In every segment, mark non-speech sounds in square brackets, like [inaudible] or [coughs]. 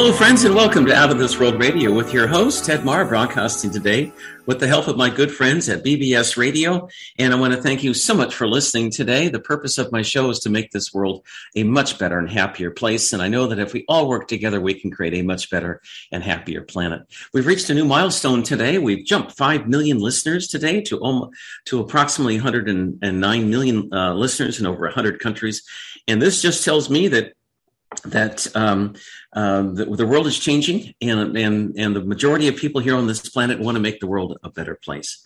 Hello, friends, and welcome to Out of This World Radio with your host, Ted Mahr, broadcasting today with the help of my good friends at BBS Radio. And I want to thank you so much for listening today. The purpose of my show is to make this world a much better and happier place. And I know that if we all work together, we can create a much better and happier planet. We've reached a new milestone today. We've jumped 5 million listeners today to, almost, to approximately 109 million uh, listeners in over 100 countries. And this just tells me that that um, um, the, the, world is changing, and, and and the majority of people here on this planet want to make the world a better place.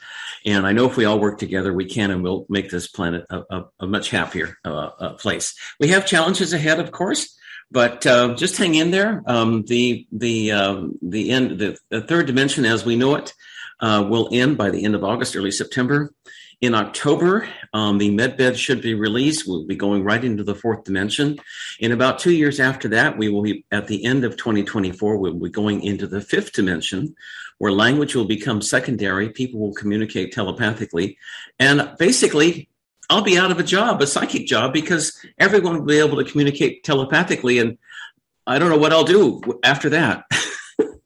And I know if we all work together, we can, and we'll make this planet a, a, a much happier uh, place. We have challenges ahead, of course, but uh, just hang in there. Um, the the um, the end the, the, third dimension, as we know it, uh, will end by the end of August, early September. In October, um, the medbed should be released. We'll be going right into the fourth dimension. In about two years after that, we will be at the end of 2024, we'll be going into the fifth dimension where language will become secondary. People will communicate telepathically. And basically, I'll be out of a job, a psychic job, because everyone will be able to communicate telepathically. And I don't know what I'll do after that. [laughs]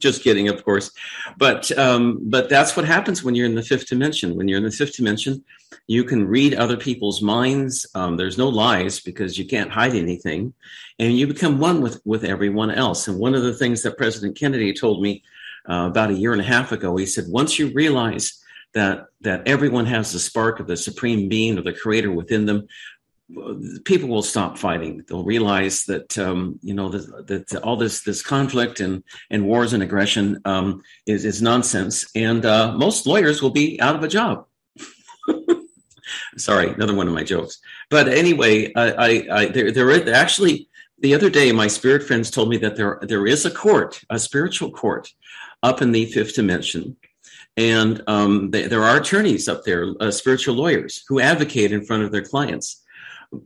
just kidding, of course. But um, but that's what happens when you're in the fifth dimension. When you're in the fifth dimension, you can read other people's minds. Um, there's no lies because you can't hide anything, and you become one with with everyone else. And one of the things that President Kennedy told me uh, about a year and a half ago, he said, once you realize that that everyone has the spark of the supreme being or the creator within them people will stop fighting. They'll realize that um, you know that, that, all this this conflict and and wars and aggression um, is is nonsense, and uh, most lawyers will be out of a job. [laughs] Sorry, another one of my jokes. But anyway, I, I, I there there actually the other day my spirit friends told me that there there is a court, a spiritual court, up in the fifth dimension. And um, they, there are attorneys up there, uh, spiritual lawyers, who advocate in front of their clients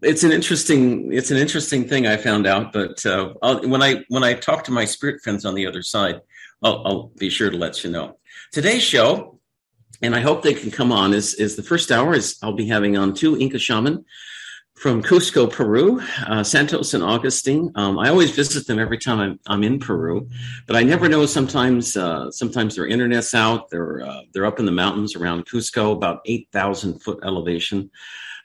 it's an interesting it's an interesting thing I found out. But uh, when I when I talk to my spirit friends on the other side, I'll, I'll, be sure to let you know. Today's show, and I hope they can come on. is is the first hour is I'll be having on two Inca shaman from Cusco, Peru, uh, Santos and Augustine. Um, I always visit them every time I'm, I'm, in Peru, but I never know. Sometimes, uh, sometimes their internet's out. They're uh, they're up in the mountains around Cusco, about eight thousand foot elevation.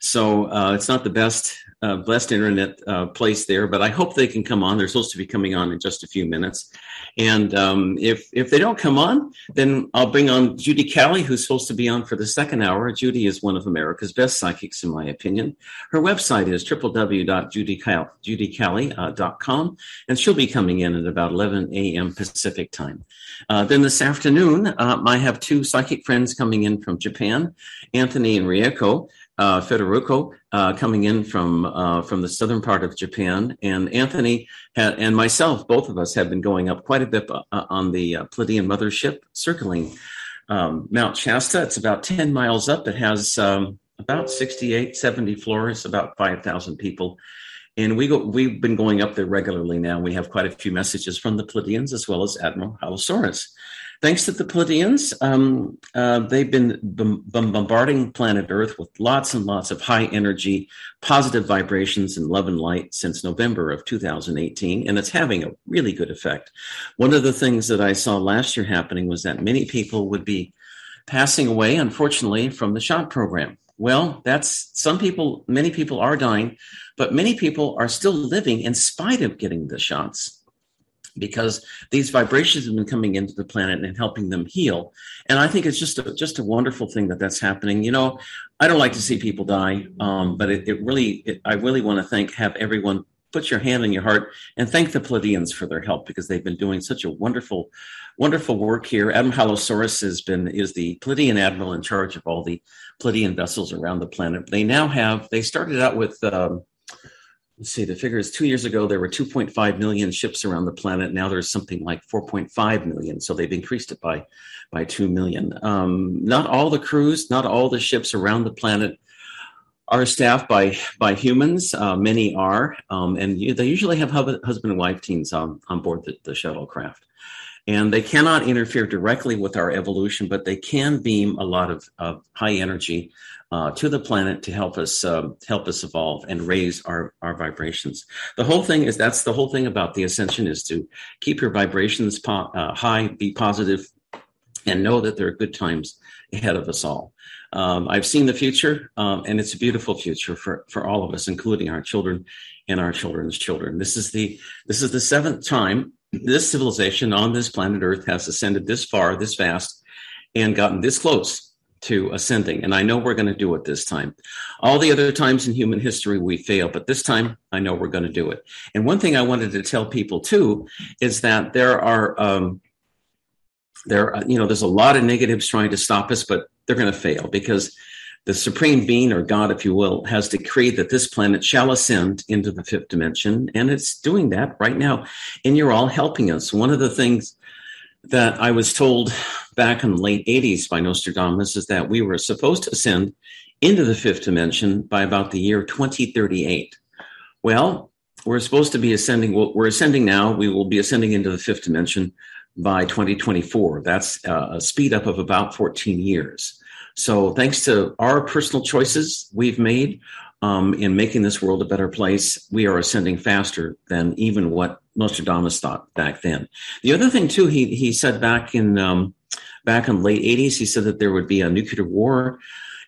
So uh, it's not the best uh, blessed internet uh, place there, but I hope they can come on. They're supposed to be coming on in just a few minutes, and um, if if they don't come on, then I'll bring on Judy Cali, who's supposed to be on for the second hour. Judy is one of America's best psychics, in my opinion. Her website is www.judycali.com, and she'll be coming in at about 11 a.m. Pacific time. Uh, then this afternoon, uh, I have two psychic friends coming in from Japan, Anthony and Rieko uh, Federico uh, coming in from uh, from the southern part of Japan, and Anthony and myself, both of us, have been going up quite a bit uh, on the uh, Pleiadian mothership, circling um, Mount Shasta. It's about ten miles up. It has um, about 68, 70 floors, about five thousand people. And we go, we've been going up there regularly now. We have quite a few messages from the Pleiadians as well as Admiral Halosaurus. Thanks to the Pleiadians, um, uh, they've been bombarding planet Earth with lots and lots of high energy, positive vibrations and love and light since November of 2018, and it's having a really good effect. One of the things that I saw last year happening was that many people would be passing away, unfortunately, from the shot program. Well, that's some people, many people are dying, but many people are still living in spite of getting the shots because these vibrations have been coming into the planet and helping them heal. And I think it's just a, just a wonderful thing that that's happening. You know, I don't like to see people die, um, but it, it really, it, I really want to thank, have everyone put your hand in your heart and thank the Pleiadians for their help because they've been doing such a wonderful, wonderful work here. Adam Halosaurus has been is the Pleiadian admiral in charge of all the Pleiadian vessels around the planet. They now have. They started out with. Um, let's see, the figure is two years ago, there were 2.5 million ships around the planet. Now there's something like 4.5 million. So they've increased it by, by 2 million. Um, not all the crews, not all the ships around the planet are staffed by, by humans. Uh, many are. Um, and you, they usually have husband and wife teams on, on board the, the shuttlecraft. and they cannot interfere directly with our evolution, but they can beam a lot of, of high energy uh, to the planet to help us um, help us evolve and raise our our vibrations. The whole thing is that's the whole thing about the ascension is to keep your vibrations po- uh, high, be positive, and know that there are good times ahead of us all. Um, I've seen the future, um, and it's a beautiful future for for all of us, including our children and our children's children. This is the this is the seventh time this civilization on this planet Earth has ascended this far, this fast, and gotten this close to ascending. And I know we're going to do it this time. All the other times in human history we fail, but this time I know we're going to do it. And one thing I wanted to tell people too is that there are, um, there, you know, there's a lot of negatives trying to stop us, but they're going to fail because the supreme being or God, if you will, has decreed that this planet shall ascend into the fifth dimension. And it's doing that right now. And you're all helping us. One of the things that I was told back in the late 80s by Nostradamus is that we were supposed to ascend into the fifth dimension by about the year 2038. Well, we're supposed to be ascending. We're ascending now. We will be ascending into the fifth dimension by 2024. That's uh, a speed up of about 14 years. So, thanks to our personal choices we've made um, in making this world a better place, we are ascending faster than even what Nostradamus thought back then. The other thing, too, he he said back in um, back in late '80s, he said that there would be a nuclear war,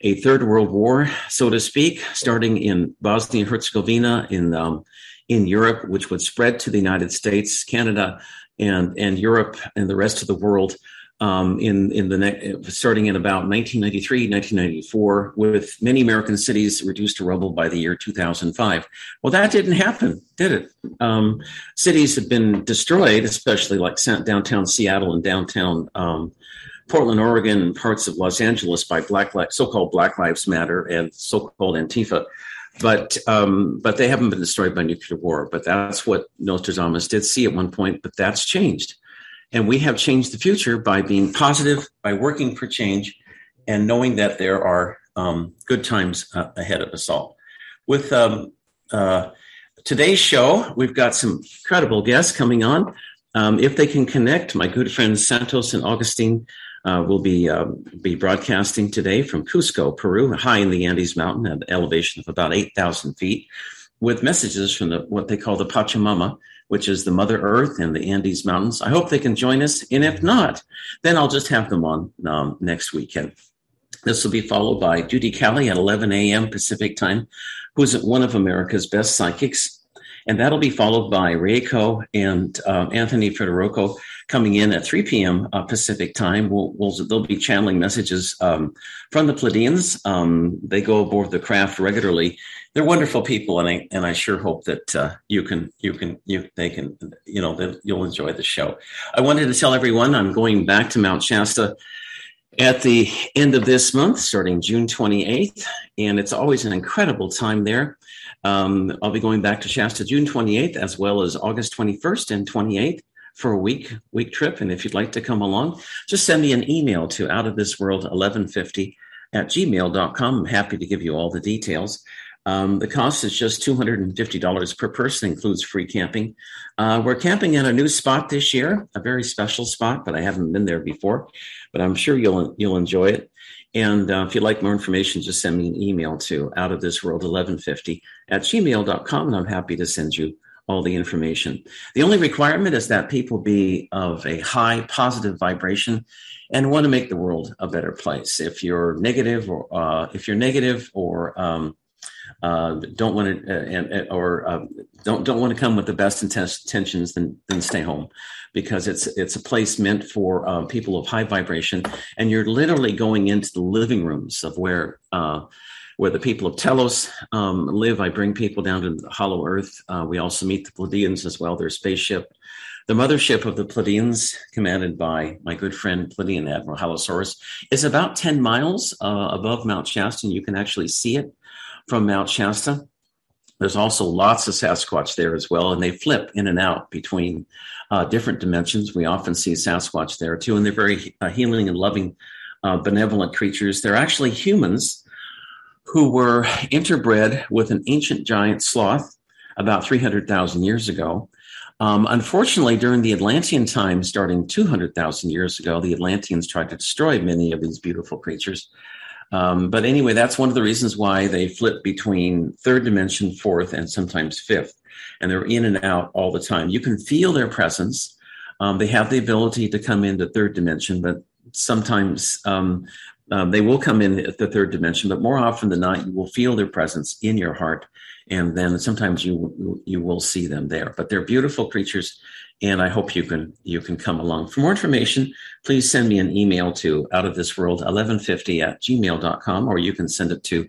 a third world war, so to speak, starting in Bosnia and Herzegovina in um, in Europe, which would spread to the United States, Canada, and and Europe and the rest of the world um, in in the ne- starting in about 1993, 1994, with many American cities reduced to rubble by the year 2005. Well, that didn't happen, did it? Um, cities have been destroyed, especially like downtown Seattle and downtown um, Portland, Oregon, and parts of Los Angeles by Black so-called Black Lives Matter and so-called Antifa. But um, but they haven't been destroyed by nuclear war. But that's what Nostradamus did see at one point. But that's changed and we have changed the future by being positive, by working for change, and knowing that there are um, good times uh, ahead of us all. With um, uh, today's show, we've got some incredible guests coming on. Um, if they can connect, my good friends Santos and Augustine uh, will be um, be broadcasting today from Cusco, Peru, high in the Andes Mountain at an elevation of about eight thousand feet, with messages from the what they call the Pachamama, which is the Mother Earth and the Andes Mountains. I hope they can join us. And if not, then I'll just have them on um, next weekend. This will be followed by Judy Cali at 11 a.m. Pacific time, who's one of America's best psychics. And that'll be followed by Reiko and uh, Anthony Federico coming in at 3 p.m. Uh, Pacific time. We'll, we'll, they'll be channeling messages um, from the Pleiadians. Um, they go aboard the craft regularly they're wonderful people, and I and I sure hope that uh, you can you can you they can you know that you'll enjoy the show. I wanted to tell everyone I'm going back to Mount Shasta at the end of this month, starting June 28th, and it's always an incredible time there. Um, I'll be going back to Shasta June 28th as well as August 21st and 28th for a week week trip. And if you'd like to come along, just send me an email to out of this world 1150 at gmail.com. I'm happy to give you all the details. Um, the cost is just $250 per person, includes free camping. Uh, we're camping at a new spot this year, a very special spot, but I haven't been there before, but I'm sure you'll, you'll enjoy it. And uh, if you'd like more information, just send me an email to out of this world 1150 at gmail.com, and I'm happy to send you all the information. The only requirement is that people be of a high positive vibration and want to make the world a better place. If you're negative or uh, if you're negative or um, uh, don't want to uh, and, or uh, don't don't want to come with the best intentions, then then stay home, because it's it's a place meant for uh, people of high vibration, and you're literally going into the living rooms of where uh, where the people of Telos um, live. I bring people down to the Hollow Earth. Uh, we also meet the Pleiadians as well. Their spaceship. The mothership of the Pleiadians, commanded by my good friend Pleiadian Admiral Halosaurus, is about 10 miles uh, above Mount Shasta, and you can actually see it from Mount Shasta. There's also lots of Sasquatch there as well, and they flip in and out between uh, different dimensions. We often see Sasquatch there too, and they're very uh, healing and loving, uh, benevolent creatures. They're actually humans who were interbred with an ancient giant sloth about 300,000 years ago. Um, unfortunately, during the Atlantean time, starting 200,000 years ago, the Atlanteans tried to destroy many of these beautiful creatures. Um, but anyway, that's one of the reasons why they flip between third dimension, fourth, and sometimes fifth. And they're in and out all the time. You can feel their presence. Um, they have the ability to come into third dimension, but sometimes um, um, they will come in at the third dimension, but more often than not, you will feel their presence in your heart, and then sometimes you you will see them there. But they're beautiful creatures, and I hope you can you can come along. For more information, please send me an email to out of this world 1150 at gmail.com, or you can send it to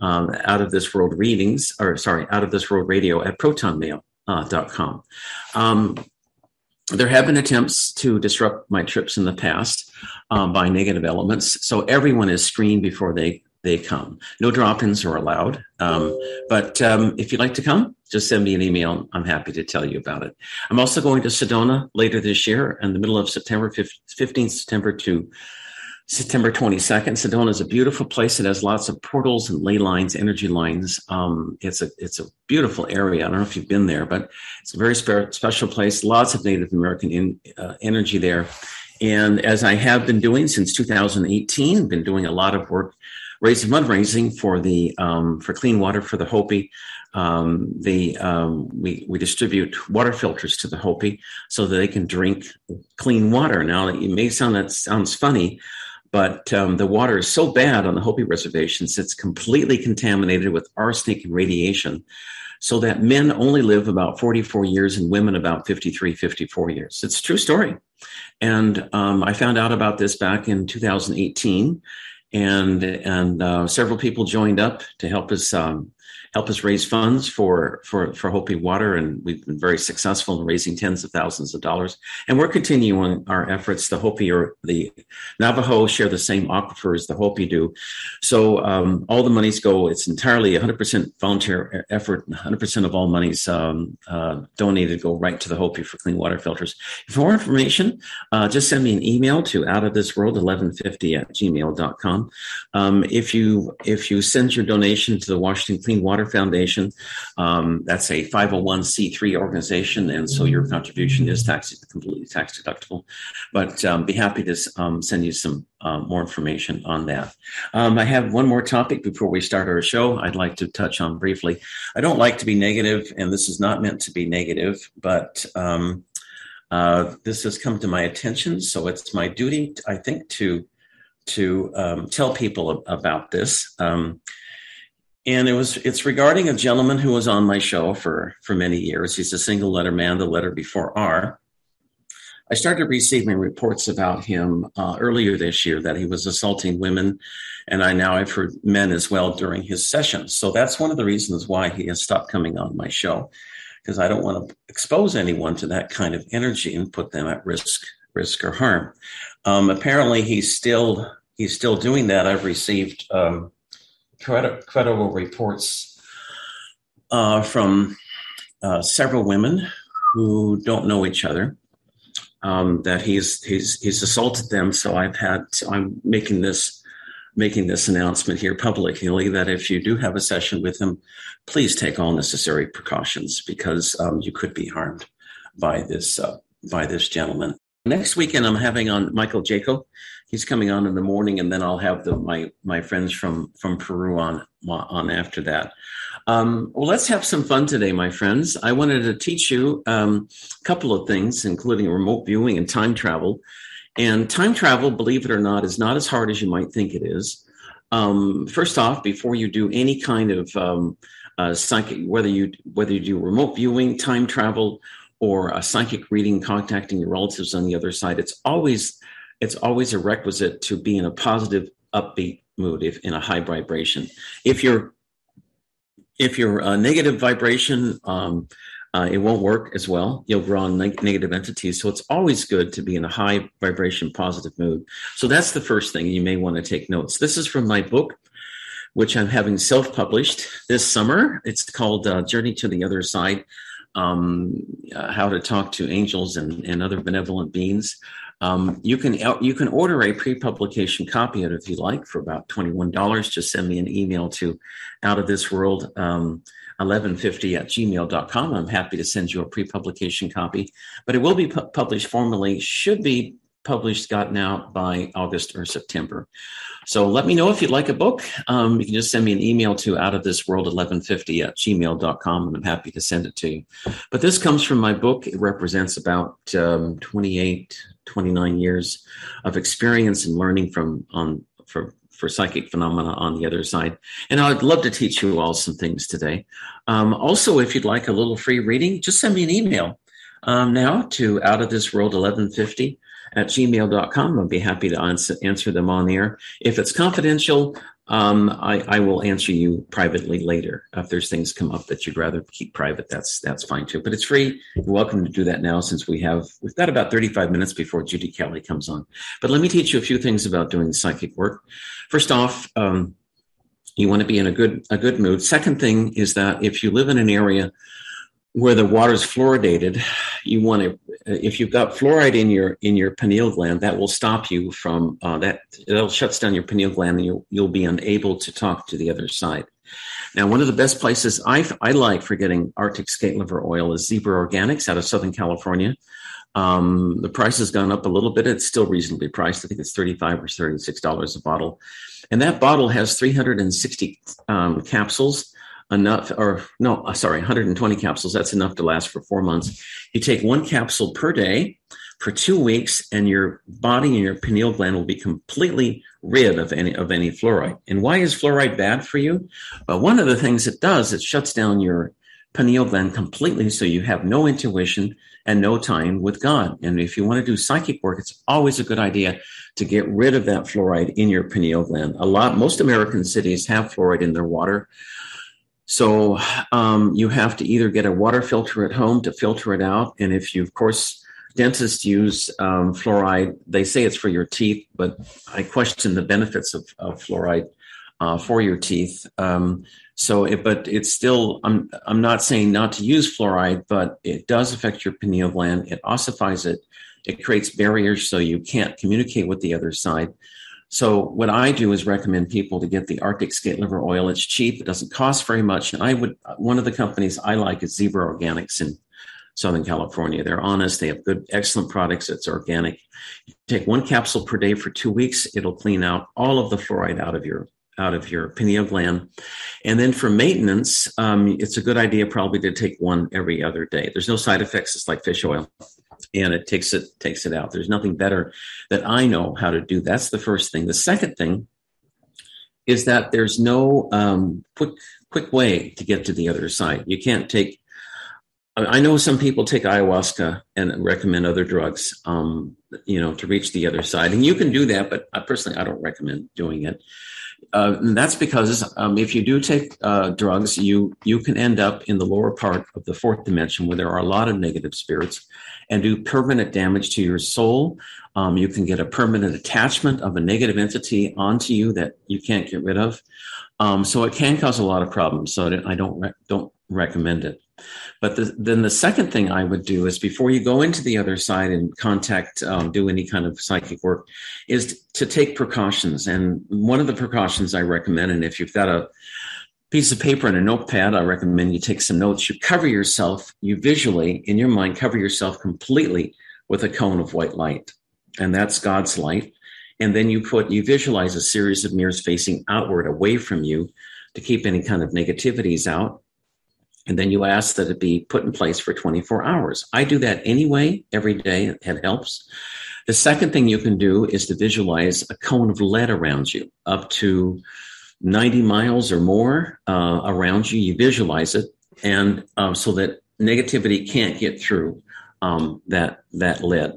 um, out of this world readings, or sorry, out of this world radio at protonmail.com. Uh, um, there have been attempts to disrupt my trips in the past um, by negative elements. So everyone is screened before they they come. No drop-ins are allowed. Um, but um, if you'd like to come, just send me an email. I'm happy to tell you about it. I'm also going to Sedona later this year in the middle of September, 15th September to September 22nd. Sedona is a beautiful place. It has lots of portals and ley lines, energy lines. Um, it's a it's a beautiful area. I don't know if you've been there, but it's a very spe- special place. Lots of Native American in, uh, energy there. And as I have been doing since 2018, been doing a lot of work raising fundraising for the um, for clean water for the Hopi. Um, the um, we we distribute water filters to the Hopi so that they can drink clean water. Now it may sound that sounds funny, but um, the water is so bad on the Hopi reservations; it's completely contaminated with arsenic and radiation so that men only live about 44 years and women about 53, 54 years. It's a true story. And um, I found out about this back in 2018, and and uh, several people joined up to help us um, help us raise funds for for for Hopi Water, and we've been very successful in raising tens of thousands of dollars. And we're continuing our efforts. The Hopi or the Navajo share the same aquifer as the Hopi do, so um, all the monies go. It's entirely 100% volunteer effort. 100% of all monies um, uh, donated go right to the Hopi for clean water filters. For more information, uh, just send me an email to outofthisworld1150 at gmail.com. Um, if you if you send your donation to the Washington Clean Water Foundation. Um, that's a 501c3 organization, and so your contribution is tax completely tax deductible. But um, be happy to um, send you some uh, more information on that. Um, I have one more topic before we start our show. I'd like to touch on briefly. I don't like to be negative, and this is not meant to be negative, but um, uh, this has come to my attention, so it's my duty, I think, to to um, tell people about this. Um, and it was it's regarding a gentleman who was on my show for for many years. He's a single letter man, the letter before R. I started receiving reports about him uh, earlier this year that he was assaulting women, and I now I've heard men as well during his sessions. So that's one of the reasons why he has stopped coming on my show, because I don't want to expose anyone to that kind of energy and put them at risk risk or harm. Um, apparently, he's still he's still doing that. I've received. Um, credible reports uh, from uh, several women who don't know each other. Um, that he's he's he's assaulted them. So I've had I'm making this making this announcement here publicly that if you do have a session with him, please take all necessary precautions because um, you could be harmed by this uh, by this gentleman. Next weekend, I'm having on Michael Jaco he's coming on in the morning, and then I'll have the, my my friends from from Peru on on after that. Um, well, let's have some fun today, my friends. I wanted to teach you um, a couple of things, including remote viewing and time travel. And time travel, believe it or not, is not as hard as you might think it is. Um, first off, before you do any kind of um, uh, psychic, whether you whether you do remote viewing, time travel, or a psychic reading, contacting your relatives on the other side, it's always it's always a requisite to be in a positive, upbeat mood, if in a high vibration. If you're if you're a negative vibration, um, uh, it won't work as well. You'll draw neg- negative entities. So it's always good to be in a high vibration, positive mood. So that's the first thing you may want to take notes. This is from my book, which I'm having self published this summer. It's called uh, Journey to the Other Side um, uh, How to Talk to Angels and, and Other Benevolent Beings. Um, you can you can order a pre-publication copy of it if you like for about twenty-one dollars. Just send me an email to out of this world um, 1150 at gmail.com. I'm happy to send you a pre publication copy, but it will be pu- published formally, should be published, gotten out by August or September. So let me know if you'd like a book. Um, you can just send me an email to out of this world 1150 at gmail.com and I'm happy to send it to you. But this comes from my book. It represents about um, 28, 29 years of experience and learning from on for for psychic phenomena on the other side. And I'd love to teach you all some things today. Um, also, if you'd like a little free reading, just send me an email um, now to out of this world 1150 at gmail.com. I'll be happy to answer, answer them on air. If it's confidential, um, I, I, will answer you privately later. If there's things come up that you'd rather keep private, that's that's fine too. But it's free. You're welcome to do that now since we have we've got about 35 minutes before Judy Cali comes on. But let me teach you a few things about doing psychic work. First off, um, you want to be in a good a good mood. Second thing is that if you live in an area where the water is fluoridated, you want to, if you've got fluoride in your in your pineal gland, that will stop you from uh, that. It'll shuts down your pineal gland, and you'll you'll be unable to talk to the other side. Now, one of the best places I I like for getting Arctic skate liver oil is Zebra Organics out of Southern California. Um, the price has gone up a little bit. It's still reasonably priced. I think it's thirty-five or thirty-six dollars a bottle, and that bottle has three hundred and sixty um, capsules enough, or no, uh, sorry, 120 capsules. That's enough to last for four months. You take one capsule per day for two weeks, and your body and your pineal gland will be completely rid of any of any fluoride. And why is fluoride bad for you? Well, one of the things it does, it shuts down your pineal gland completely, so you have no intuition and no time with God. And if you want to do psychic work, it's always a good idea to get rid of that fluoride in your pineal gland. A lot, most American cities have fluoride in their water. So um, you have to either get a water filter at home to filter it out, and if you, of course, dentists use um, fluoride, they say it's for your teeth, but I question the benefits of, of fluoride uh, for your teeth. Um, so, it, but it's still, I'm I'm not saying not to use fluoride, but it does affect your pineal gland. It ossifies it. It creates barriers so you can't communicate with the other side. So what I do is recommend people to get the Arctic skate liver oil. It's cheap. It doesn't cost very much. And I would, one of the companies I like is Zebra Organics in Southern California. They're honest. They have good, excellent products. It's organic. You take one capsule per day for two weeks. It'll clean out all of the fluoride out of your out of your pineal gland. And then for maintenance, um, it's a good idea probably to take one every other day. There's no side effects. It's like fish oil and it takes it takes it out. There's nothing better that I know how to do. That's the first thing. The second thing is that there's no um, quick quick way to get to the other side. You can't take. I know some people take ayahuasca and recommend other drugs, um, you know, to reach the other side, and you can do that. But I, personally, I don't recommend doing it. Uh, and that's because um, if you do take uh, drugs, you you can end up in the lower part of the fourth dimension where there are a lot of negative spirits, and do permanent damage to your soul. Um, you can get a permanent attachment of a negative entity onto you that you can't get rid of. Um, so it can cause a lot of problems. So I don't re- don't recommend it. But the, then the second thing I would do is before you go into the other side and contact, um, do any kind of psychic work, is to take precautions. And one of the precautions I recommend, and if you've got a piece of paper and a notepad, I recommend you take some notes. You cover yourself, you visually, in your mind, cover yourself completely with a cone of white light. And that's God's light. And then you put, you visualize a series of mirrors facing outward away from you to keep any kind of negativities out. And then you ask that it be put in place for 24 hours. I do that anyway, every day. It helps. The second thing you can do is to visualize a cone of lead around you up to 90 miles or more uh, around you. You visualize it, and um, so that negativity can't get through um, that that lid.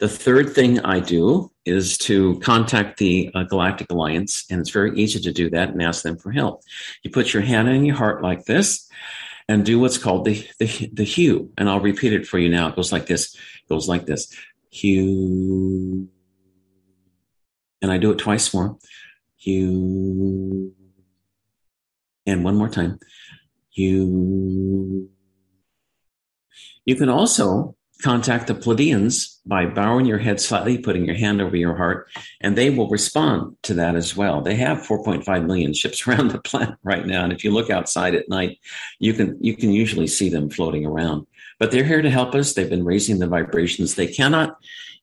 The third thing I do is to contact the uh, Galactic Alliance, and it's very easy to do that and ask them for help. You put your hand on your heart like this, and do what's called the the, the hue. And I'll repeat it for you now. It goes like this. It goes like this. Hue. And I do it twice more. You. And one more time. You. You can also contact the Pleiadians by bowing your head slightly, putting your hand over your heart, and they will respond to that as well. They have 4.5 million ships [laughs] around the planet right now, and if you look outside at night, you can you can usually see them floating around. But they're here to help us. They've been raising the vibrations. They cannot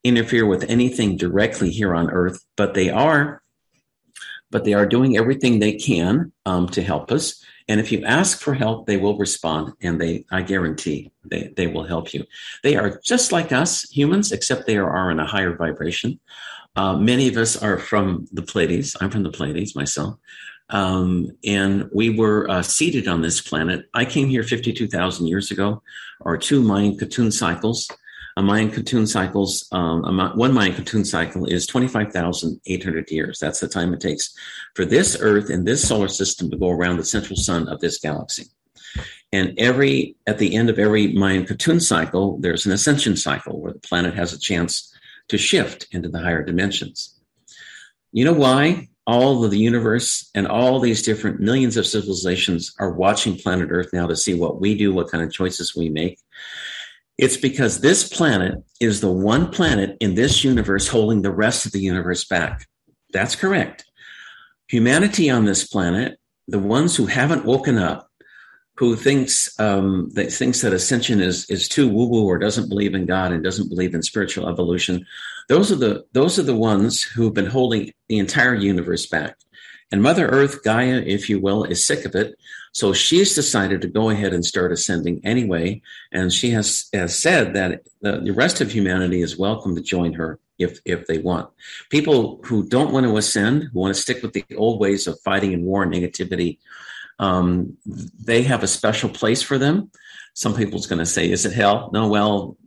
interfere with anything directly here on Earth, but they are but they are doing everything they can um, to help us. And if you ask for help, they will respond, and they, I guarantee, they, they will help you. They are just like us, humans, except they are in a higher vibration. Uh, many of us are from the Pleiades. I'm from the Pleiades myself. Um, and we were uh, seeded on this planet. I came here 52,000 years ago, or two Mayan Katun cycles a Mayan Katun cycles, um, one Mayan Katun cycle is 25,800 years. That's the time it takes for this Earth and this solar system to go around the central sun of this galaxy. And every, at the end of every Mayan Katun cycle, there's an ascension cycle where the planet has a chance to shift into the higher dimensions. You know why all of the universe and all these different millions of civilizations are watching planet Earth now to see what we do, what kind of choices we make? It's because this planet is the one planet in this universe holding the rest of the universe back. That's correct. Humanity on this planet, the ones who haven't woken up, who thinks um, that thinks that ascension is is too woo woo or doesn't believe in God and doesn't believe in spiritual evolution, those are the those are the ones who've been holding the entire universe back. And Mother Earth, Gaia, if you will, is sick of it. So she's decided to go ahead and start ascending anyway. And she has, has said that the, the rest of humanity is welcome to join her if, if they want. People who don't want to ascend, who want to stick with the old ways of fighting and war and negativity, um, they have a special place for them. Some people's going to say, is it hell? No, well,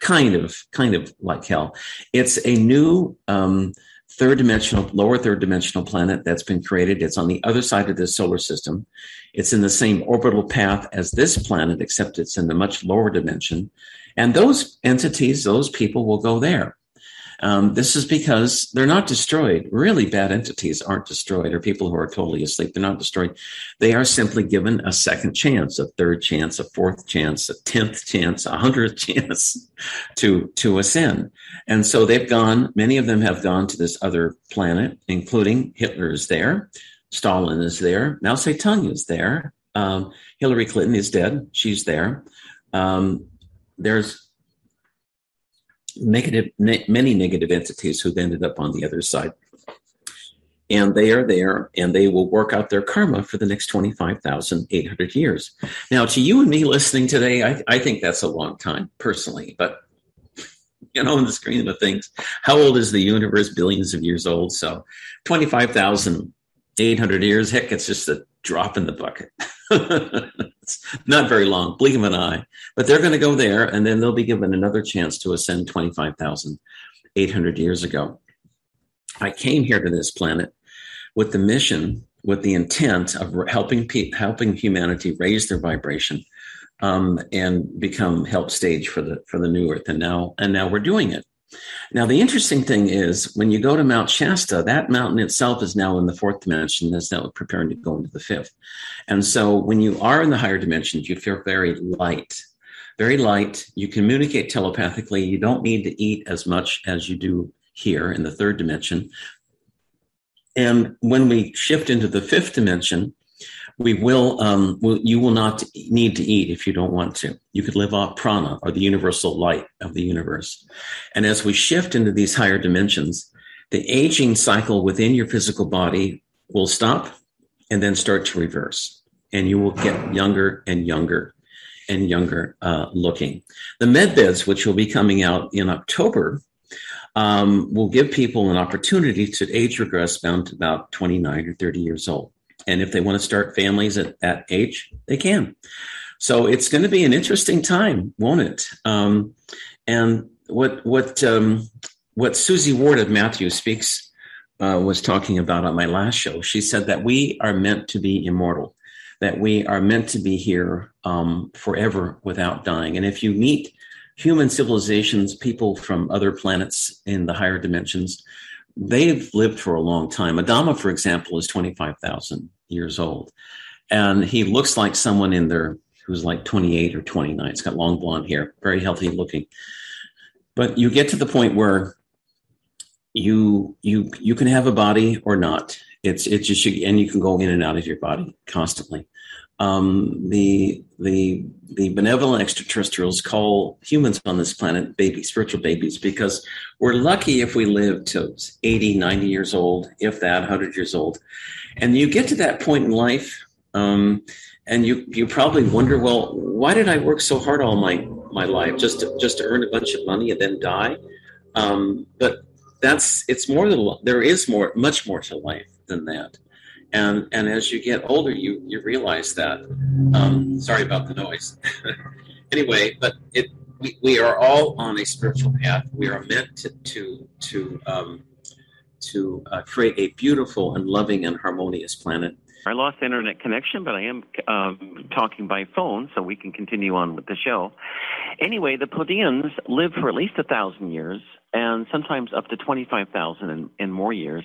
kind of, kind of like hell. It's a new, um, third dimensional, lower third dimensional planet that's been created. It's on the other side of this solar system. It's in the same orbital path as this planet, except it's in the much lower dimension. And those entities, those people will go there. Um, this is because they're not destroyed. Really bad entities aren't destroyed, or people who are totally asleep. They're not destroyed. They are simply given a second chance, a third chance, a fourth chance, a tenth chance, a hundredth [laughs] chance to to ascend. And so they've gone. Many of them have gone to this other planet, including Hitler is there, Stalin is there, Mao Zedong is there. Um, Hillary Clinton is dead. She's there. Um, there's negative, ne- many negative entities who've ended up on the other side. And they are there and they will work out their karma for the next 25,800 years. Now, to you and me listening today, I, I think that's a long time personally, but you know, in the screen of things, how old is the universe? Billions of years old. So 25,800 years, heck, it's just a drop in the bucket. [laughs] [laughs] not very long, blink of an eye. But they're going to go there, and then they'll be given another chance to ascend 25,800 years ago. I came here to this planet with the mission, with the intent of helping pe- helping humanity raise their vibration um, and become help stage for the for the new Earth. And now and now we're doing it. Now, the interesting thing is when you go to Mount Shasta, that mountain itself is now in the fourth dimension, is now preparing to go into the fifth. And so when you are in the higher dimensions, you feel very light, very light. You communicate telepathically. You don't need to eat as much as you do here in the third dimension. And when we shift into the fifth dimension, we will, um, will, you will not need to eat if you don't want to. You could live off prana or the universal light of the universe. And as we shift into these higher dimensions, the aging cycle within your physical body will stop and then start to reverse. And you will get younger and younger and younger uh, looking. The med beds, which will be coming out in October, um, will give people an opportunity to age regress down to about 29 or 30 years old. And if they want to start families at that age, they can. So it's going to be an interesting time, won't it? Um, and what what um, what Suzy Ward of Matthew Speaks uh, was talking about on my last show, she said that we are meant to be immortal, that we are meant to be here um, forever without dying. And if you meet human civilizations, people from other planets in the higher dimensions, they've lived for a long time. Adama, for example, is 25,000 years old. And he looks like someone in there who's like 28 or 29. It's got long blonde hair, very healthy looking. But you get to the point where you you you can have a body or not. It's it's just and you can go in and out of your body constantly. Um, the the the benevolent extraterrestrials call humans on this planet babies, spiritual babies, because we're lucky if we live to 80, 90 years old, if that, 100 years old. And you get to that point in life, um, and you you probably wonder, well, why did I work so hard all my my life just to, just to earn a bunch of money and then die? Um, but that's it's more than there is more, much more to life than that. And and as you get older, you you realize that. Um, sorry about the noise. [laughs] anyway, but it we, we are all on a spiritual path. We are meant to to to um, to uh, create a beautiful and loving and harmonious planet. I lost internet connection, but I am um, talking by phone, so we can continue on with the show. Anyway, the Pleiadians live for at least a thousand years, and sometimes up to twenty-five thousand and, and more years,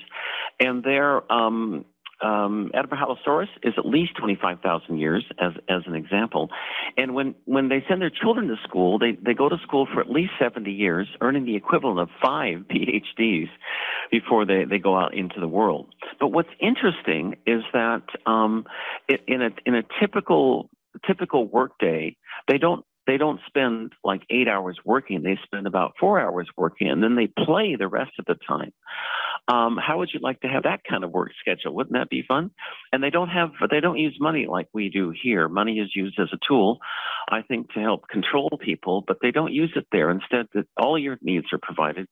and they're um, um, Edaphallosaurus is at least 25,000 years, as, as an example. And when, when they send their children to school, they, they go to school for at least 70 years, earning the equivalent of five [laughs] PhDs before they, they go out into the world. But what's interesting is that um, in, a, in a typical, typical workday, they don't they don't spend like eight hours working. They spend about four hours working, and then they play the rest of the time. Um, how would you like to have that kind of work schedule? Wouldn't that be fun? And they don't have, they don't use money like we do here. Money is used as a tool, I think, to help control people, but they don't use it there. Instead, all your needs are provided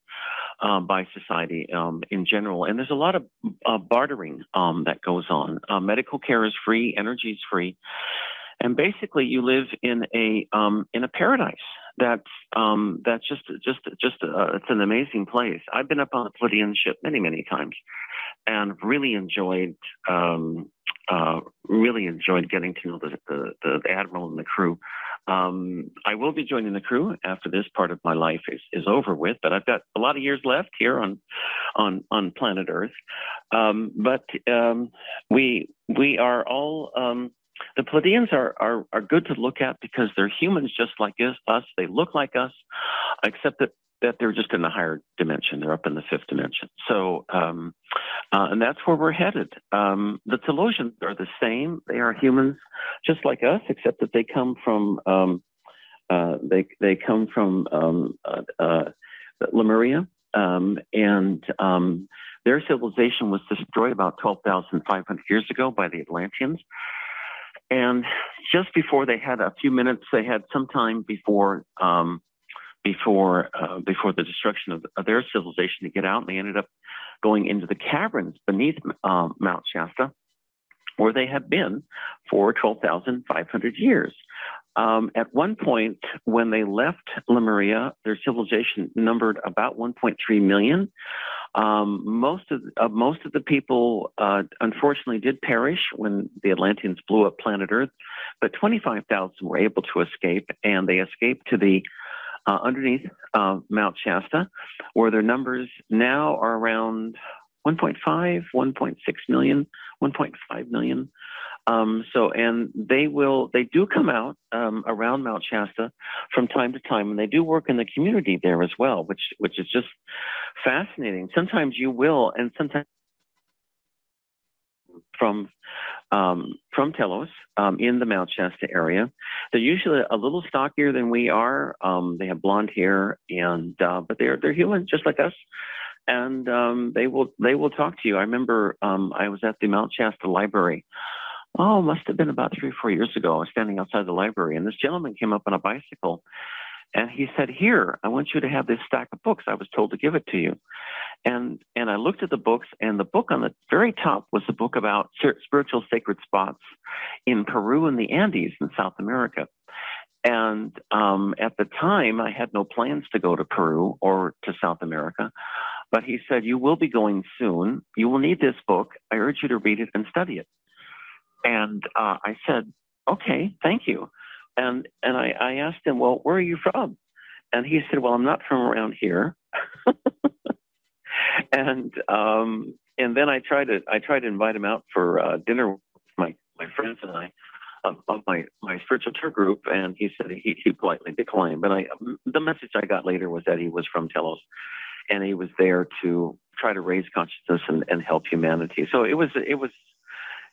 um, by society um, in general. And there's a lot of uh, bartering um, that goes on. Uh, medical care is free, energy is free, and basically you live in a um, in a paradise that's um, that's just just just uh, it's an amazing place. I've been up on the Pleiadian ship many many times, and really enjoyed um, uh, really enjoyed getting to know the, the, the admiral and the crew. Um, I will be joining the crew after this part of my life is, is over with, but I've got a lot of years left here on on on planet Earth. Um, but um, we we are all um, the Pleiadians are, are, are good to look at because they're humans just like us. They look like us, except that, that they're just in a higher dimension. They're up in the fifth dimension. So, um, uh, and that's where we're headed. Um, the Telosians are the same. They are humans just like us, except that they come from, um, uh, they, they come from um, uh, uh, Lemuria. Um, and um, their civilization was destroyed about 12,500 years ago by the Atlanteans. And just before they had a few minutes, they had some time before um, before uh, before the destruction of, of, their civilization to get out, and they ended up going into the caverns beneath um, Mount Shasta, where they had been for 12,500 years. Um, at one point, when they left Lemuria, their civilization numbered about 1.3 million. Um, most of uh, most of the people, uh, unfortunately, did perish when the Atlanteans blew up planet Earth, but 25,000 were able to escape, and they escaped to the uh, underneath Mount Shasta, where their numbers now are around 1.5, 1.6 million, 1.5 million. Um, so, and they will, they do come out um, around Mount Shasta from time to time, and they do work in the community there as well, which which is just fascinating. Sometimes you will, and sometimes from um, from Telos um, in the Mount Shasta area. They're usually a little stockier than we are. Um, they have blonde hair, and uh, but they're they're human just like us, and um, they will they will talk to you. I remember um, I was at the Mount Shasta Library oh, must have been about three or four years ago. I was standing outside the library, and this gentleman came up on a bicycle, and he said, "Here, I want you to have this stack of books. I was told to give it to you." And and I looked at the books, and the book on the very top was a book about spiritual sacred spots in Peru and the Andes in South America. And um, at the time, I had no plans to go to Peru or to South America. But he said, You will be going soon. You will need this book. I urge you to read it and study it. And uh, I said, okay, thank you. And, and I, I asked him, well, where are you from? And he said, well, I'm not from around here. [laughs] and, um, and then I tried to, I tried to invite him out for uh, dinner with my, my friends and I of, of my my spiritual tour group, and he said he, he politely declined. But I the message I got later was that he was from Telos, and he was there to try to raise consciousness and, and help humanity. So it was it was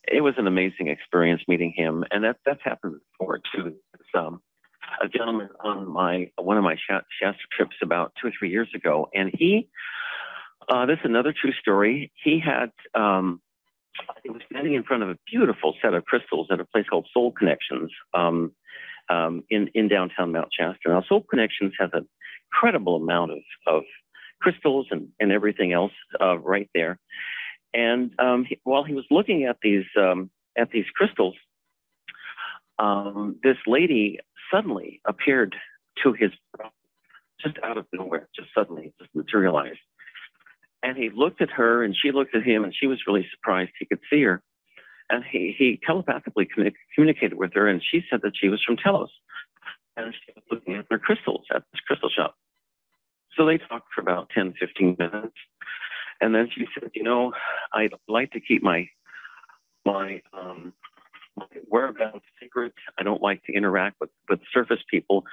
it was an amazing experience meeting him, and that that's happened before too. Um, a gentleman on my one of my Shasta trips about two or three years ago, and he uh, this is another true story. He had um, he was standing in front of a beautiful set of crystals at a place called Soul Connections um, um, in in downtown Mount Shasta. Now, Soul Connections has an incredible amount of of crystals and, and everything else uh, right there. And um, he, while he was looking at these um, at these crystals, um, this lady suddenly appeared to his just out of nowhere, just suddenly, just materialized. And he looked at her, and she looked at him, and she was really surprised he could see her. And he, he telepathically communicated with her, and she said that she was from Telos. And she was looking at their crystals at this crystal shop. So they talked for about 10, 15 minutes. And then she said, you know, I'd like to keep my my um, my whereabouts secret. I don't like to interact with, with surface people,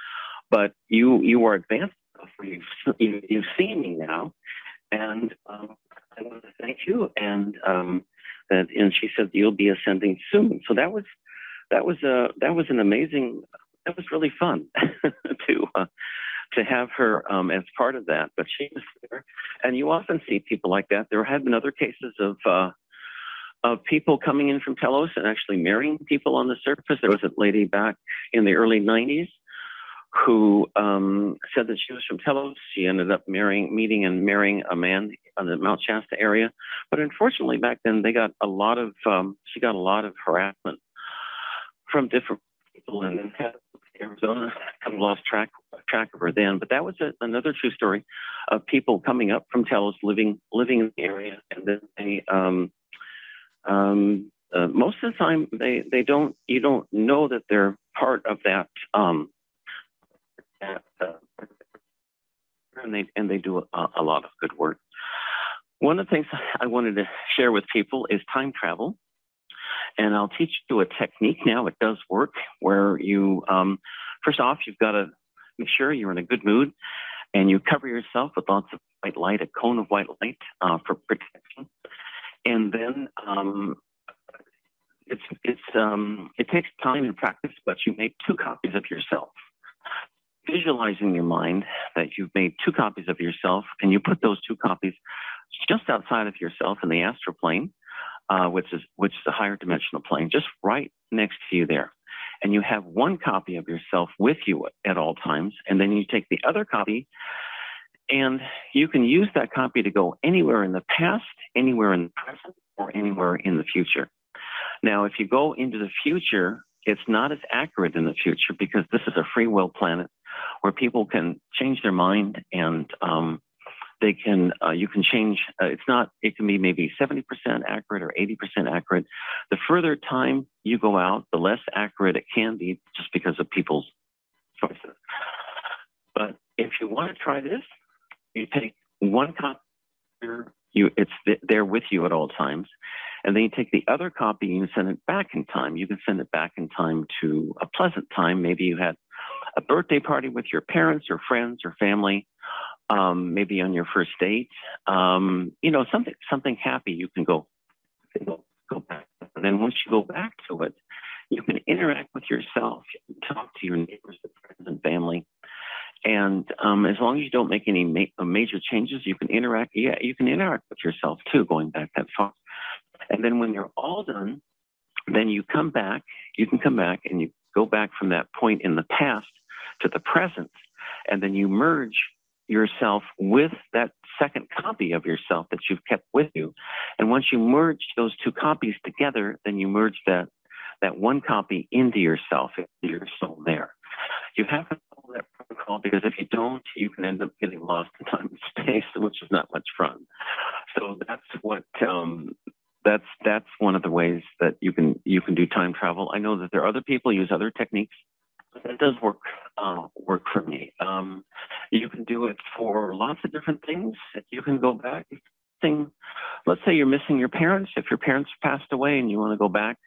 but you you are advanced enough you've you, you've seen me now, and um, I want to thank you. And um, that and she said you'll be ascending soon. So that was that was a that was an amazing. That was really fun [laughs] to. Uh, to have her um, as part of that. But she was there, and you often see people like that. There have been other cases of uh, of people coming in from Telos and actually marrying people on the surface. There was a lady back in the early '90s who um, said that she was from Telos. She ended up marrying, meeting, and marrying a man in the Mount Shasta area. But unfortunately, back then they got a lot of um, she got a lot of harassment from different people, had Arizona. Kind of lost track track of her then, but that was a, another true story of people coming up from Telos, living living in the area, and then they um, um, uh, most of the time they they don't you don't know that they're part of that um, that uh, and they and they do a, a lot of good work. One of the things I wanted to share with people is time travel. And I'll teach you a technique now. It does work where you, um, first off, you've got to sure you're in a good mood and you cover yourself with lots of white light, a cone of white light uh, for protection. And then um, it's, it's, um, it takes time and practice, but you make two copies of yourself. Visualizing in your mind that you've made two copies of yourself and you put those two copies just outside of yourself in the astral plane uh, which is which is a higher dimensional plane, just right next to you there. And you have one copy of yourself with you at all times, and then you take the other copy, and you can use that copy to go anywhere in the past, anywhere in the present, or anywhere in the future. Now, if you go into the future, it's not as accurate in the future because this is a free will planet where people can change their mind and um, they can uh, you can change uh, it's not it can be maybe 70% accurate or 80% accurate. The further time you go out the less accurate it can be just because of people's choices. But if you want to try this you take one copy you it's there with you at all times and then you take the other copy and send it back in time. You can send it back in time to a pleasant time. Maybe you had a birthday party with your parents or friends or family um, maybe on your first date, um, you know, something something happy. You can go, go back, and then once you go back to it, you can interact with yourself, you talk to your neighbors, friends, and family. And um, as long as you don't make any ma- major changes, you can interact. Yeah, you can interact with yourself too, going back that far. And then when you're all done, then you come back. You can come back and you go back from that point in the past to the present, and then you merge yourself with that second copy of yourself that you've kept with you. And once you merge those two copies together, then you merge that that one copy into yourself, into your soul there. You have to follow that protocol because if you don't, you can end up getting lost in time and space, which is not much fun. So that's what um, that's that's one of the ways that you can you can do time travel. I know that there are other people use other techniques that does work uh, work for me. Um, you can do it for lots of different things. You can go back. Thing, let's say you're missing your parents. If your parents passed away and you want to go back,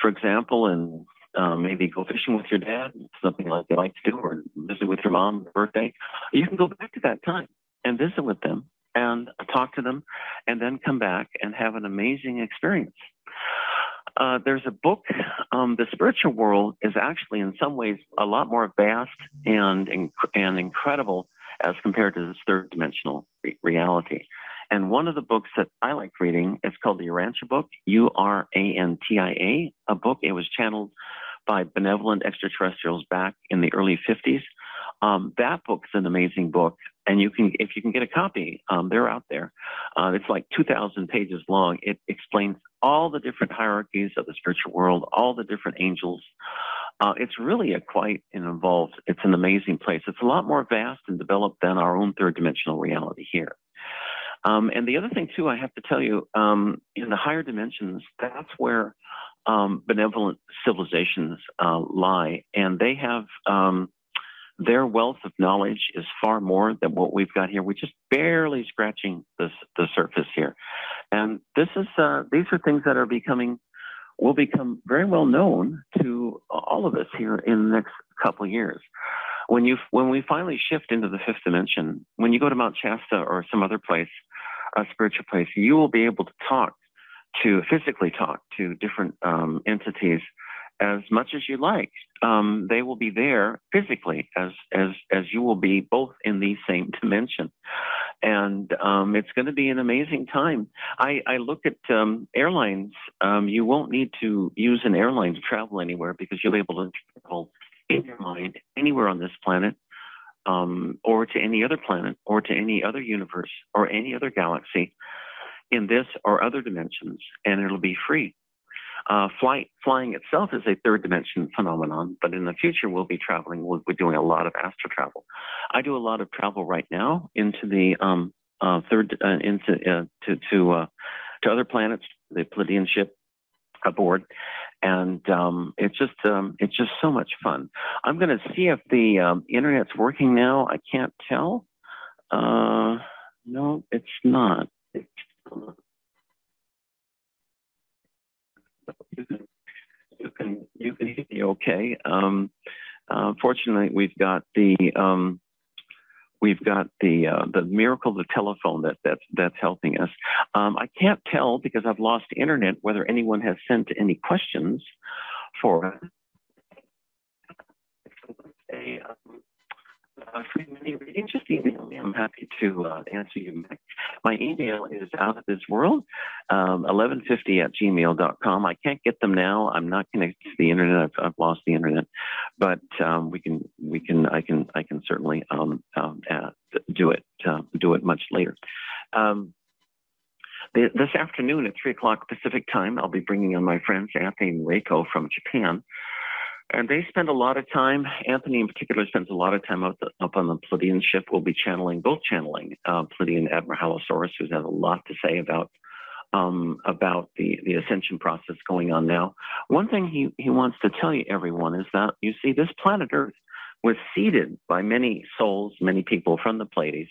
for example, and uh, maybe go fishing with your dad, something like they like to do, or visit with your mom on birthday, you can go back to that time and visit with them and talk to them, and then come back and have an amazing experience. Uh, there's a book, um, The Spiritual World is actually in some ways a lot more vast and, and incredible as compared to this third dimensional re- reality. And one of the books that I like reading is called the Urantia book, U R A N T I A, a book. It was channeled by benevolent extraterrestrials back in the early 50s. Um, that book's an amazing book, and you can, if you can get a copy, um, they're out there. Uh, it's like 2,000 pages long. It explains all the different hierarchies of the spiritual world, all the different angels. Uh, it's really a quite an involved. It's an amazing place. It's a lot more vast and developed than our own third dimensional reality here. Um, and the other thing too, I have to tell you, um, in the higher dimensions, that's where um, benevolent civilizations uh, lie, and they have um, their wealth of knowledge is far more than what we've got here. We're just barely scratching the, the surface here, and this is uh, these are things that are becoming will become very well known to all of us here in the next couple of years. When you when we finally shift into the fifth dimension, when you go to Mount Shasta or some other place, a spiritual place, you will be able to talk to physically talk to different um, entities as much as you like. Um, they will be there physically as as as you will be both in the same dimension, and um, it's going to be an amazing time. I, I look at um, airlines. Um, you won't need to use an airline to travel anywhere because you'll be able to travel in your mind anywhere on this planet. Um, or to any other planet, or to any other universe, or any other galaxy in this or other dimensions, and it'll be free. Uh, flight, flying itself is a third dimension phenomenon, but in the future we'll be traveling. We'll be doing a lot of astral travel. I do a lot of travel right now into the um, uh, third uh, into uh, to to uh, to other planets, the Pleiadian ship aboard, and um, it's just um, it's just so much fun. I'm going to see if the um, internet's working now. I can't tell. Uh, no, it's not. It's you can you can you can hear me okay. Um, uh, fortunately, we've got the um, we've got the uh, the miracle of the telephone that that's that's helping us. Um, I can't tell because I've lost internet whether anyone has sent any questions for us. Um, uh, just email me. I'm happy to uh, answer you. My email is out of this world, um, 1150 at gmail.com. I can't get them now. I'm not connected to the internet. I've, I've lost the internet, but um, we can, we can, I can, I can certainly um, um uh, do it, uh, do it much later. Um, this afternoon at 3 o'clock Pacific time, I'll be bringing on my friends Anthony and Reiko from Japan and they spend a lot of time, Anthony in particular spends a lot of time up, the, up on the Pleiadian ship. We'll be channeling, both channeling uh, Pleiadian Admiral Halosaurus, who's had a lot to say about um, about the, the ascension process going on now. One thing he, he wants to tell you, everyone, is that you see, this planet Earth was seeded by many souls, many people from the Pleiades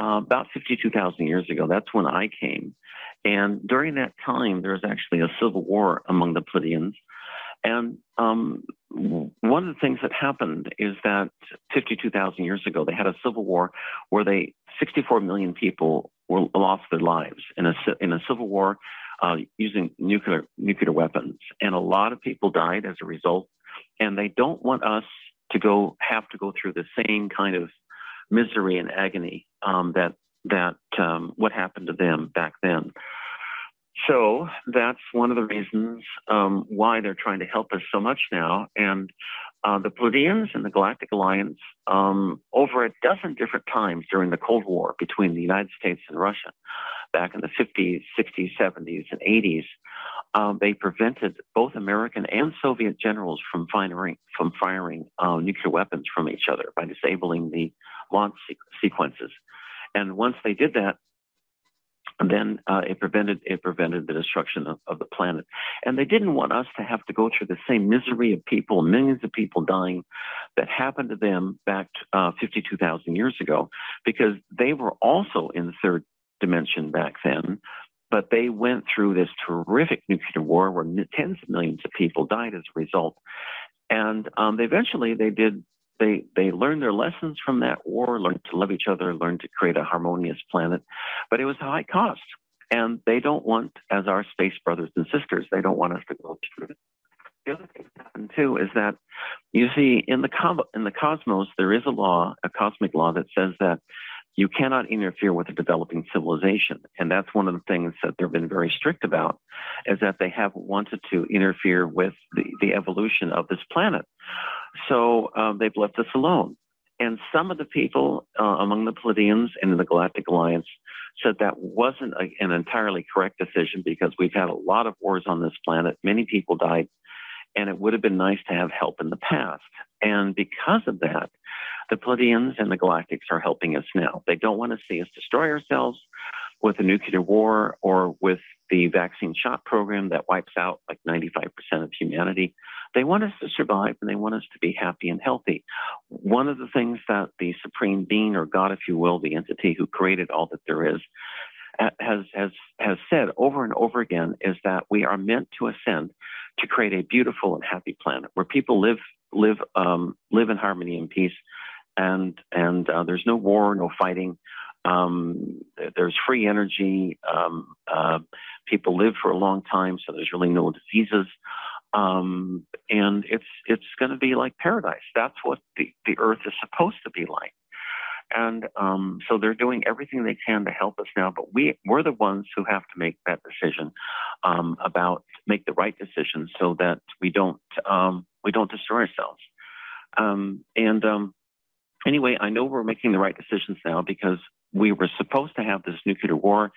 uh, about 52,000 years ago. That's when I came. And during that time, there was actually a civil war among the Pleiadians. And um, one of the things that happened is that 52,000 years ago, they had a civil war where they 64 million people were lost their lives in a in a civil war uh, using nuclear nuclear weapons, and a lot of people died as a result. And they don't want us to go have to go through the same kind of misery and agony um, that that um, what happened to them back then. So that's one of the reasons um, why they're trying to help us so much now. And uh, the Pleiadians and the Galactic Alliance, um, over a dozen different times during the Cold War between the United States and Russia, back in the 50s, 60s, 70s, and 80s, um, they prevented both American and Soviet generals from firing from firing uh, nuclear weapons from each other by disabling the launch sequences. And once they did that, and then uh, it prevented it prevented the destruction of, of, the planet. And they didn't want us to have to go through the same misery of people, millions of people dying, that happened to them back uh, 52,000 years ago, because they were also in the third dimension back then. but they went through this terrific nuclear war where tens of millions of people died as a result. And um, eventually they did they they learned their lessons from that war, learned to love each other, learned to create a harmonious planet, but it was a high cost. And they don't want, as our space brothers and sisters, they don't want us to go through it. The other thing that happened too is that you see in the in the cosmos there is a law, a cosmic law that says that you cannot interfere with a developing civilization. And that's one of the things that they've been very strict about, is that they haven't wanted to interfere with the, the evolution of this planet. So um, they've left us alone. And some of the people uh, among the Pleiadians and in the Galactic Alliance said that wasn't a, an entirely correct decision because we've had a lot of wars on this planet. Many people died, and it would have been nice to have help in the past. And because of that, the Pleiadians and the Galactics are helping us now. They don't want to see us destroy ourselves with a nuclear war or with the vaccine shot program that wipes out like 95% of humanity. They want us to survive and they want us to be happy and healthy. One of the things that the supreme being or God, if you will, the entity who created all that there is, has has has said over and over again is that we are meant to ascend to create a beautiful and happy planet where people live live um, live in harmony and peace, and and uh, there's no war, no fighting. Um, there's free energy. Um, uh, people live for a long time, so there's really no diseases. Um, and it's it's going to be like paradise. That's what the, the earth is supposed to be like. And um, so they're doing everything they can to help us now, but we we're the ones who have to make that decision um, about make the right decision so that we don't um, we don't destroy ourselves. Um, and um, anyway, I know we're making the right decisions now because we were supposed to have this nuclear war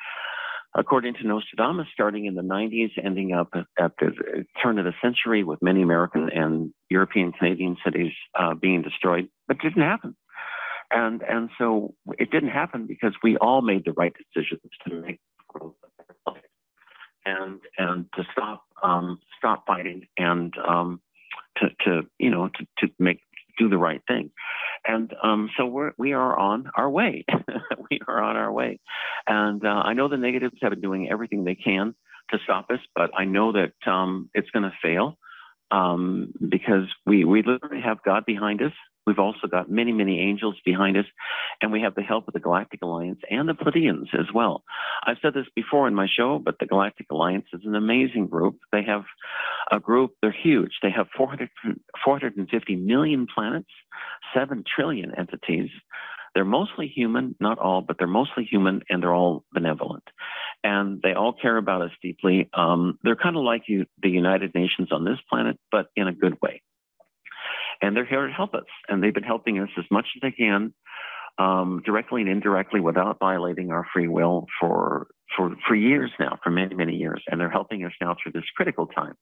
according to Nostradamus, starting in the 90s, ending up at the turn of the century with many American and European Canadian cities uh, being destroyed, but it didn't happen. And and so it didn't happen because we all made the right decisions to make and and to stop um, stop fighting and um, to to you know to to make do the right thing. And um, so we're, we are on our way. [laughs] we are on our way. And uh, I know the negatives have been doing everything they can to stop us, but I know that um, it's going to fail um, because we, we literally have God behind us. We've also got many, many angels behind us, and we have the help of the Galactic Alliance and the Pleiadians as well. I've said this before in my show, but the Galactic Alliance is an amazing group. They have a group, they're huge. They have 400, 450 million planets, 7 trillion entities. They're mostly human, not all, but they're mostly human and they're all benevolent. And they all care about us deeply. Um, they're kind of like you, the United Nations on this planet, but in a good way and they're here to help us. And they've been helping us as much as they can, um, directly and indirectly, without violating our free will for for for years now, for many many years. And they're helping us now through this critical time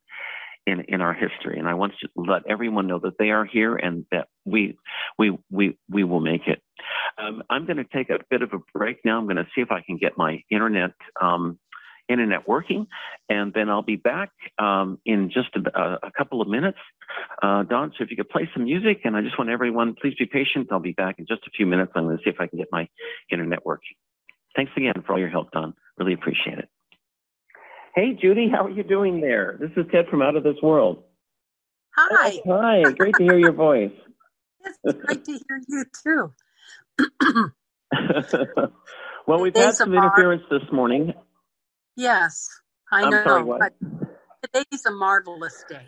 in in our history. And I want to let everyone know that they are here and that we we we we will make it. Um, I'm going to take a bit of a break now. I'm going to see if I can get my internet um, internet working. And then I'll be back um, in just a, a, couple of minutes. Uh, Don, so if you could play some music, and I just want everyone, please be patient. I'll be back in just a few minutes. I'm going to see if I can get my internet working. Thanks again for all your help, Don. Really appreciate it. Hey, Judy, how are you doing there? This is Ted from Out of This World. Hi. Oh, hi. Great to hear your voice. It's great to hear you too. [laughs] [laughs] well, we've had some interference this morning. Yes, I I'm know. sorry, what? But today's a marvelous day.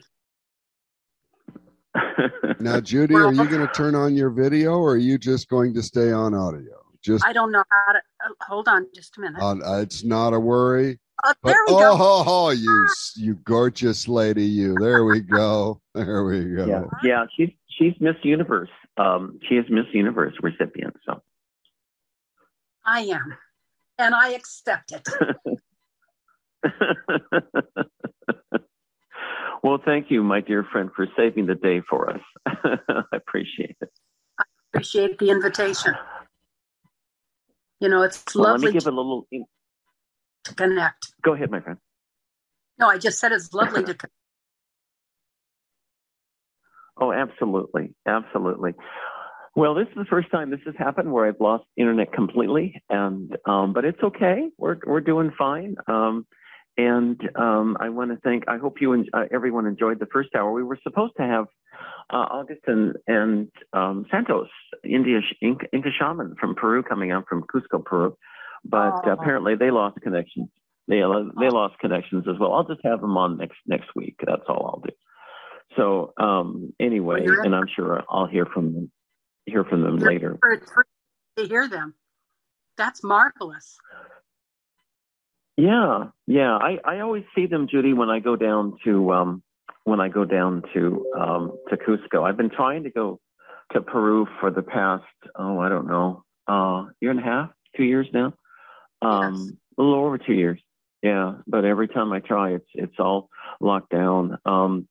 [laughs] Now, Judy, are you going to turn on your video or are you just going to stay on audio? Just I don't know how to. Uh, hold on, just a minute. on, uh, it's not a worry. Uh, But there we oh, go. ho, ho, you you gorgeous lady, you. There we go. [laughs] There we go. yeah, yeah. She's she's Miss Universe. Um, she is Miss Universe recipient. So I am, and I accept it. [laughs] [laughs] well, thank you, my dear friend, for saving the day for us. [laughs] I appreciate it. I appreciate the invitation. You know, it's Well, let me lovely give to a little. connect. Go ahead, my friend. No, I just said it's lovely to. [laughs] Con- Oh, absolutely, absolutely. Well, this is the first time this has happened where I've lost internet completely, and um, but it's okay. We're we're doing fine. Um, and um, I want to thank. I hope you and uh, everyone enjoyed the first hour. We were supposed to have uh, August and, and um, Santos, India Inca, Inca shaman from Peru, coming out from Cusco, Peru, but oh. apparently they lost connections. They uh, they lost connections as well. I'll just have them on next next week. That's all I'll do. So um, anyway, and I'm sure I'll hear from them hear from them later. To hear them, that's marvelous. Yeah, yeah. I, I always see them, Judy, when I go down to um, when I go down to um, to Cusco. I've been trying to go to Peru for the past oh I don't know uh, year and a half, two years now, um, yes. a little over two years. Yeah, but every time I try, it's it's all locked down. Um,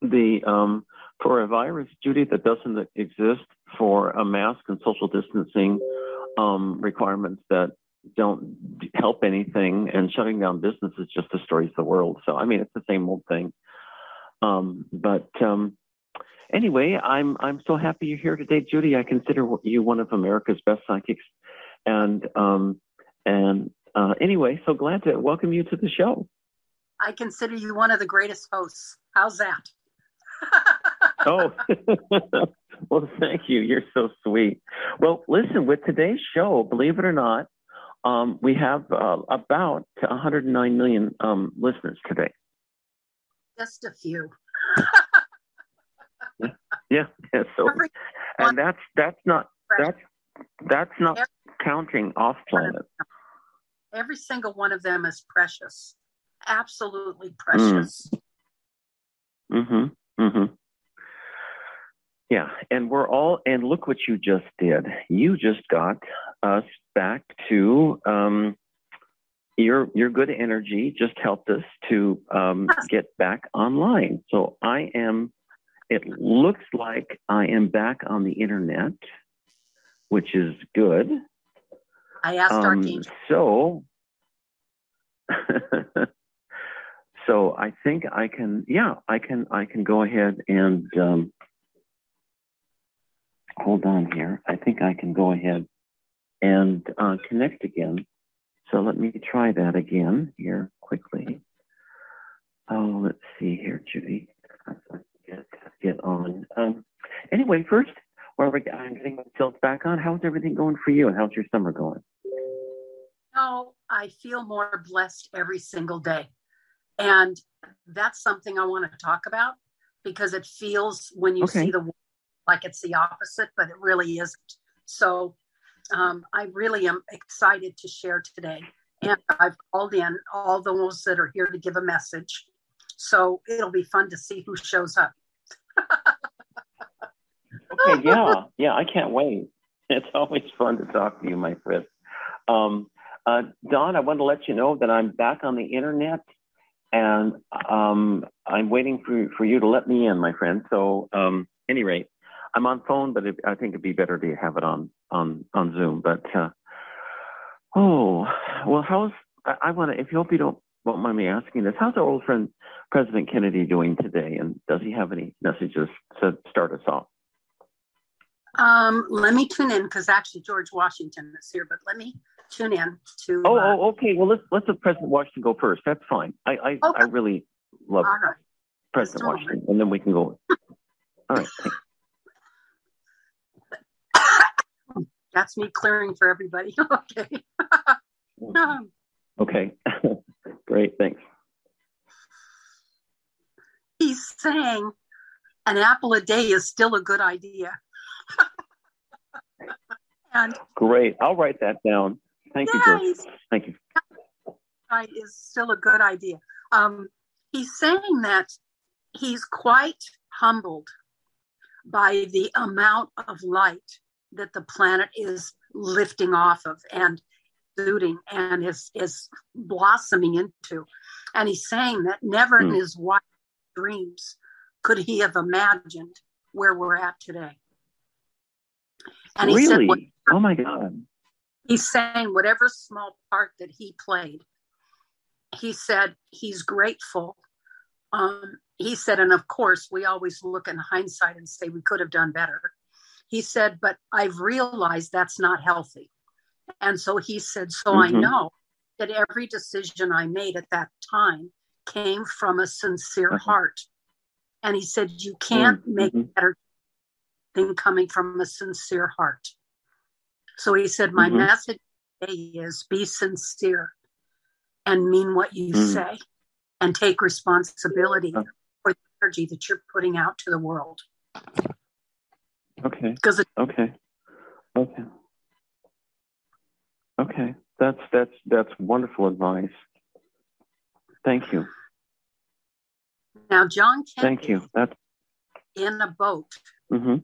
the um, for a virus, Judy, that doesn't exist for a mask and social distancing um, requirements that don't help anything, and shutting down businesses just destroys the world. So I mean, it's the same old thing. Um, but um, anyway, I'm I'm so happy you're here today, Judy. I consider you one of America's best psychics, and um, and uh, anyway, so glad to welcome you to the show. I consider you one of the greatest hosts. How's that? [laughs] oh, [laughs] well, thank you. You're so sweet. Well, listen, with today's show, believe it or not, um, we have uh, about 109 million um, listeners today. Just a few. [laughs] yeah, yeah. So, and that's that's not that's that's not every, counting off planet. Every single one of them is precious, absolutely precious. Mm. Mm-hmm. Mm-hmm. Yeah, and we're all and look what you just did. You just got us back to um, your your good energy. Just helped us to um, get back online. So I am. It looks like I am back on the internet, which is good. I asked um, Archangel. So. [laughs] so I think I can. Yeah, I can. I can go ahead and. Um, hold on here. I think I can go ahead and uh, connect again. So let me try that again here quickly. Oh, let's see here, Judy. Get, get on. Um, anyway, first, while we're I'm getting myself back on, how's everything going for you and how's your summer going? Oh, I feel more blessed every single day. And that's something I want to talk about because it feels when you okay. see the like it's the opposite, but it really isn't. So um, I really am excited to share today. And I've called in all those that are here to give a message. So it'll be fun to see who shows up. okay, yeah, yeah, I can't wait. It's always fun to talk to you, my friend. Um, uh, Don, I want to let you know that I'm back on the internet and um, I'm waiting for, for you to let me in, my friend. So, um, any rate, I'm on phone, but it, I think it'd be better to have it on on on Zoom. But uh, oh, well, how's I, I want to? If you hope you don't won't mind me asking this, how's our old friend President Kennedy doing today, and does he have any messages to start us off? Um, let me tune in because actually George Washington is here, but let me tune in to. Oh, uh, oh okay. Well, let's let's have President Washington go first. That's fine. I I, okay. I really love right. President Washington, and then we can go. All right. That's me clearing for everybody. [laughs] okay. okay. [laughs] Great. Thanks. He's saying an apple a day is still a good idea. [laughs] and great. I'll write that down. Thank yeah, you, George. Thank you. Is still a good idea. Um, he's saying that he's quite humbled by the amount of light that the planet is lifting off of and suiting and is is blossoming into. And he's saying that never in hmm. his wildest dreams could he have imagined where we're at today. And he really? said, "Oh my God!" He's saying whatever small part that he played. He said he's grateful. Um, he said, and of course, we always look in hindsight and say we could have done better. He said, but I've realized that's not healthy. And so he said, so mm-hmm. I know that every decision I made at that time came from a sincere uh-huh. heart. And he said, you can't mm-hmm. make better than coming from a sincere heart. So he said, my mm-hmm. message today is be sincere and mean what you mm. say and take responsibility for the energy that you're putting out to the world. Okay. Because okay. Okay. Okay. That's that's that's wonderful advice. Thank you. Now, John. Thank you. That's in a boat mm-hmm.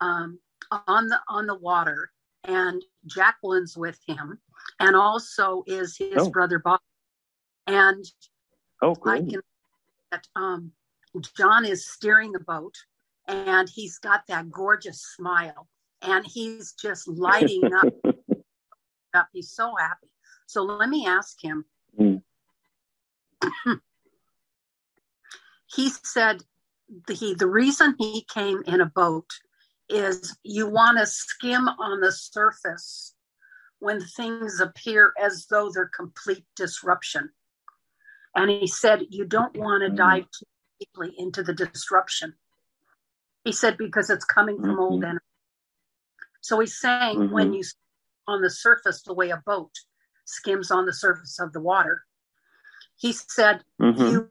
um, on the on the water, and Jacqueline's with him, and also is his oh. brother Bob. And oh. I can that um, John is steering the boat, and he's got that gorgeous smile, and he's just lighting up. [laughs] up. He's so happy. So let me ask him. Mm. [clears throat] he said the, he, the reason he came in a boat is you want to skim on the surface when things appear as though they're complete disruption. And he said, You don't want to mm-hmm. dive too deeply into the disruption. He said, Because it's coming from mm-hmm. old energy. So he's saying, mm-hmm. when you on the surface the way a boat skims on the surface of the water, he said, mm-hmm. You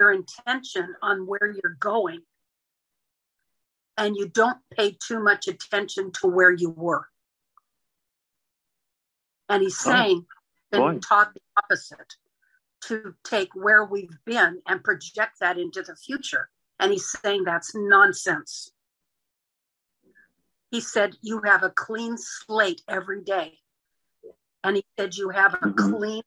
your intention on where you're going and you don't pay too much attention to where you were. And he's oh, saying, been taught the opposite to take where we've been and project that into the future. And he's saying that's nonsense. He said, You have a clean slate every day. And he said, You have a mm-hmm. clean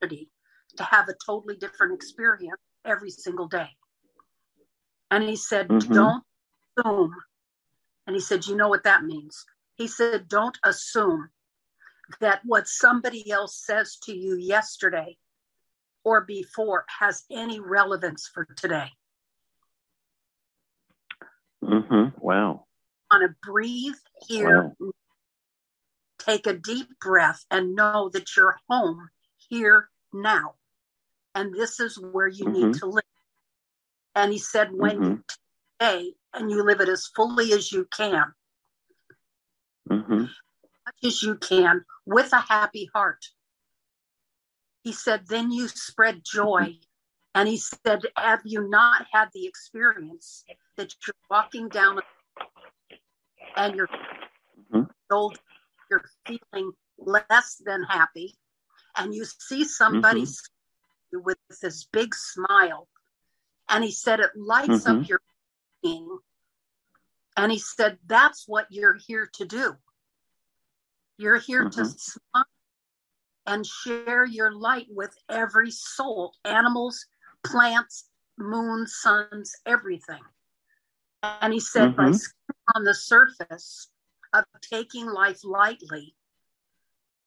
ability to have a totally different experience every single day. And he said, mm-hmm. Don't assume. And he said, You know what that means? He said, Don't assume that what somebody else says to you yesterday or before has any relevance for today. Mm-hmm. Wow. Want to breathe here, wow. take a deep breath, and know that you're home here now. And this is where you mm-hmm. need to live. And he said, when mm-hmm. you today and you live it as fully as you can, mm-hmm. much as you can, with a happy heart, he said, then you spread joy. [laughs] And he said, have you not had the experience that you're walking down and you're mm-hmm. old, you're feeling less than happy, and you see somebody mm-hmm. with this big smile, and he said it lights mm-hmm. up your being. And he said, that's what you're here to do. You're here to mm-hmm. smile and share your light with every soul animals, plants, moon, suns, everything. And he said, mm-hmm. by on the surface of taking life lightly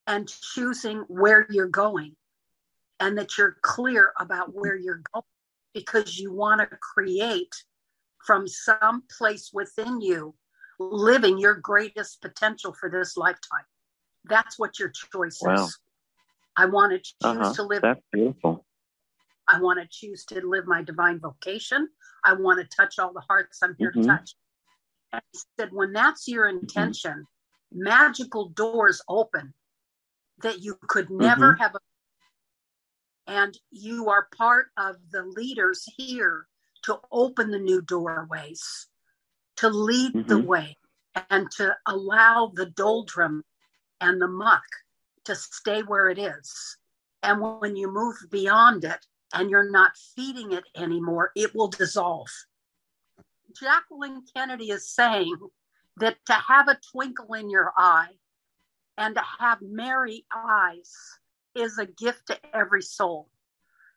and choosing where you're going, and that you're clear about where you're going because you want to create from some place within you living your greatest potential for this lifetime. That's what your choice wow. is. I want to choose uh-huh. to live. That's beautiful. I want to choose to live my divine vocation. I want to touch all the hearts I'm here mm-hmm. to touch. And he said, when that's your mm-hmm. intention, mm-hmm. magical doors open that you could never mm-hmm. have. And you are part of the leaders here to open the new doorways, to lead the mm-hmm. way, and to allow the doldrum and the muck to stay where it is. And when you move beyond it and you're not feeding it anymore, it will dissolve. Jacqueline Kennedy is saying that to have a twinkle in your eye and to have merry eyes is a gift to every soul.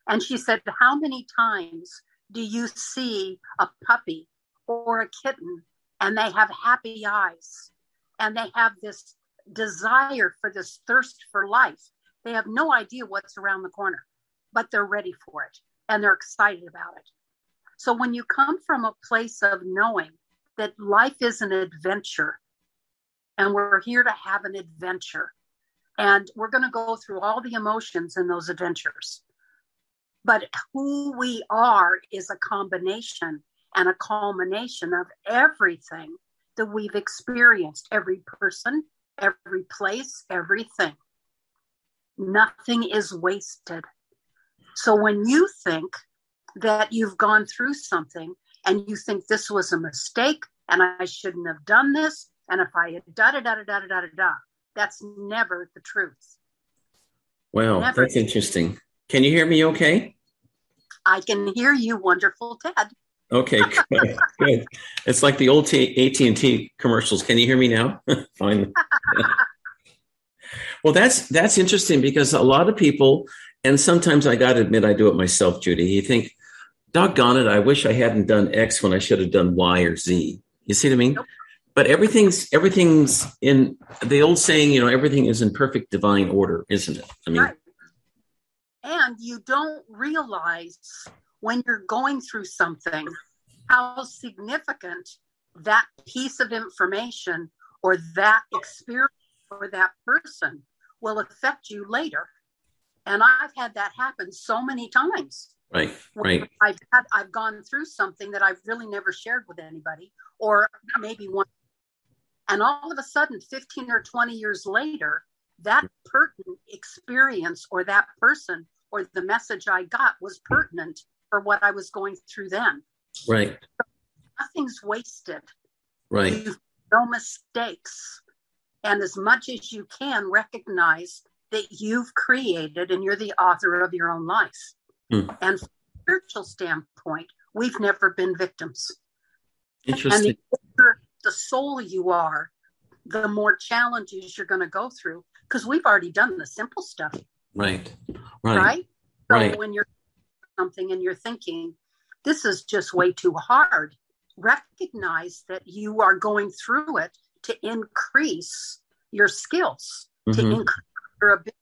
And she said, How many times do you see a puppy or a kitten and they have happy eyes and they have this desire for this thirst for life. They have no idea what's around the corner, but they're ready for it and they're excited about it. So when you come from a place of knowing that life is an adventure and we're here to have an adventure. And we're going to go through all the emotions in those adventures. But who we are is a combination and a culmination of everything that we've experienced every person, every place, everything. Nothing is wasted. So when you think that you've gone through something and you think this was a mistake and I shouldn't have done this, and if I had da da da da da da da da, that's never the truth. Wow, never. that's interesting. Can you hear me okay? I can hear you, wonderful Ted. Okay, [laughs] good. good. It's like the old AT and T commercials. Can you hear me now? [laughs] Fine. [laughs] well, that's that's interesting because a lot of people, and sometimes I got to admit I do it myself, Judy. You think, doggone it, I wish I hadn't done X when I should have done Y or Z. You see what I mean? Nope. But everything's everything's in the old saying, you know, everything is in perfect divine order, isn't it? I mean, right. and you don't realize when you're going through something how significant that piece of information or that experience or that person will affect you later. And I've had that happen so many times. Right, right. I've had I've gone through something that I've really never shared with anybody, or maybe one, and all of a sudden, fifteen or twenty years later, that pertinent experience or that person or the message I got was pertinent for what I was going through then. Right. So nothing's wasted. Right. You've no mistakes. And as much as you can recognize that you've created and you're the author of your own life. Mm. And from a spiritual standpoint, we've never been victims. Interesting. And the, the soul you are, the more challenges you're going to go through because we've already done the simple stuff. Right. Right. Right. So right. when you're something and you're thinking, this is just way too hard, recognize that you are going through it to increase your skills, mm-hmm. to increase your ability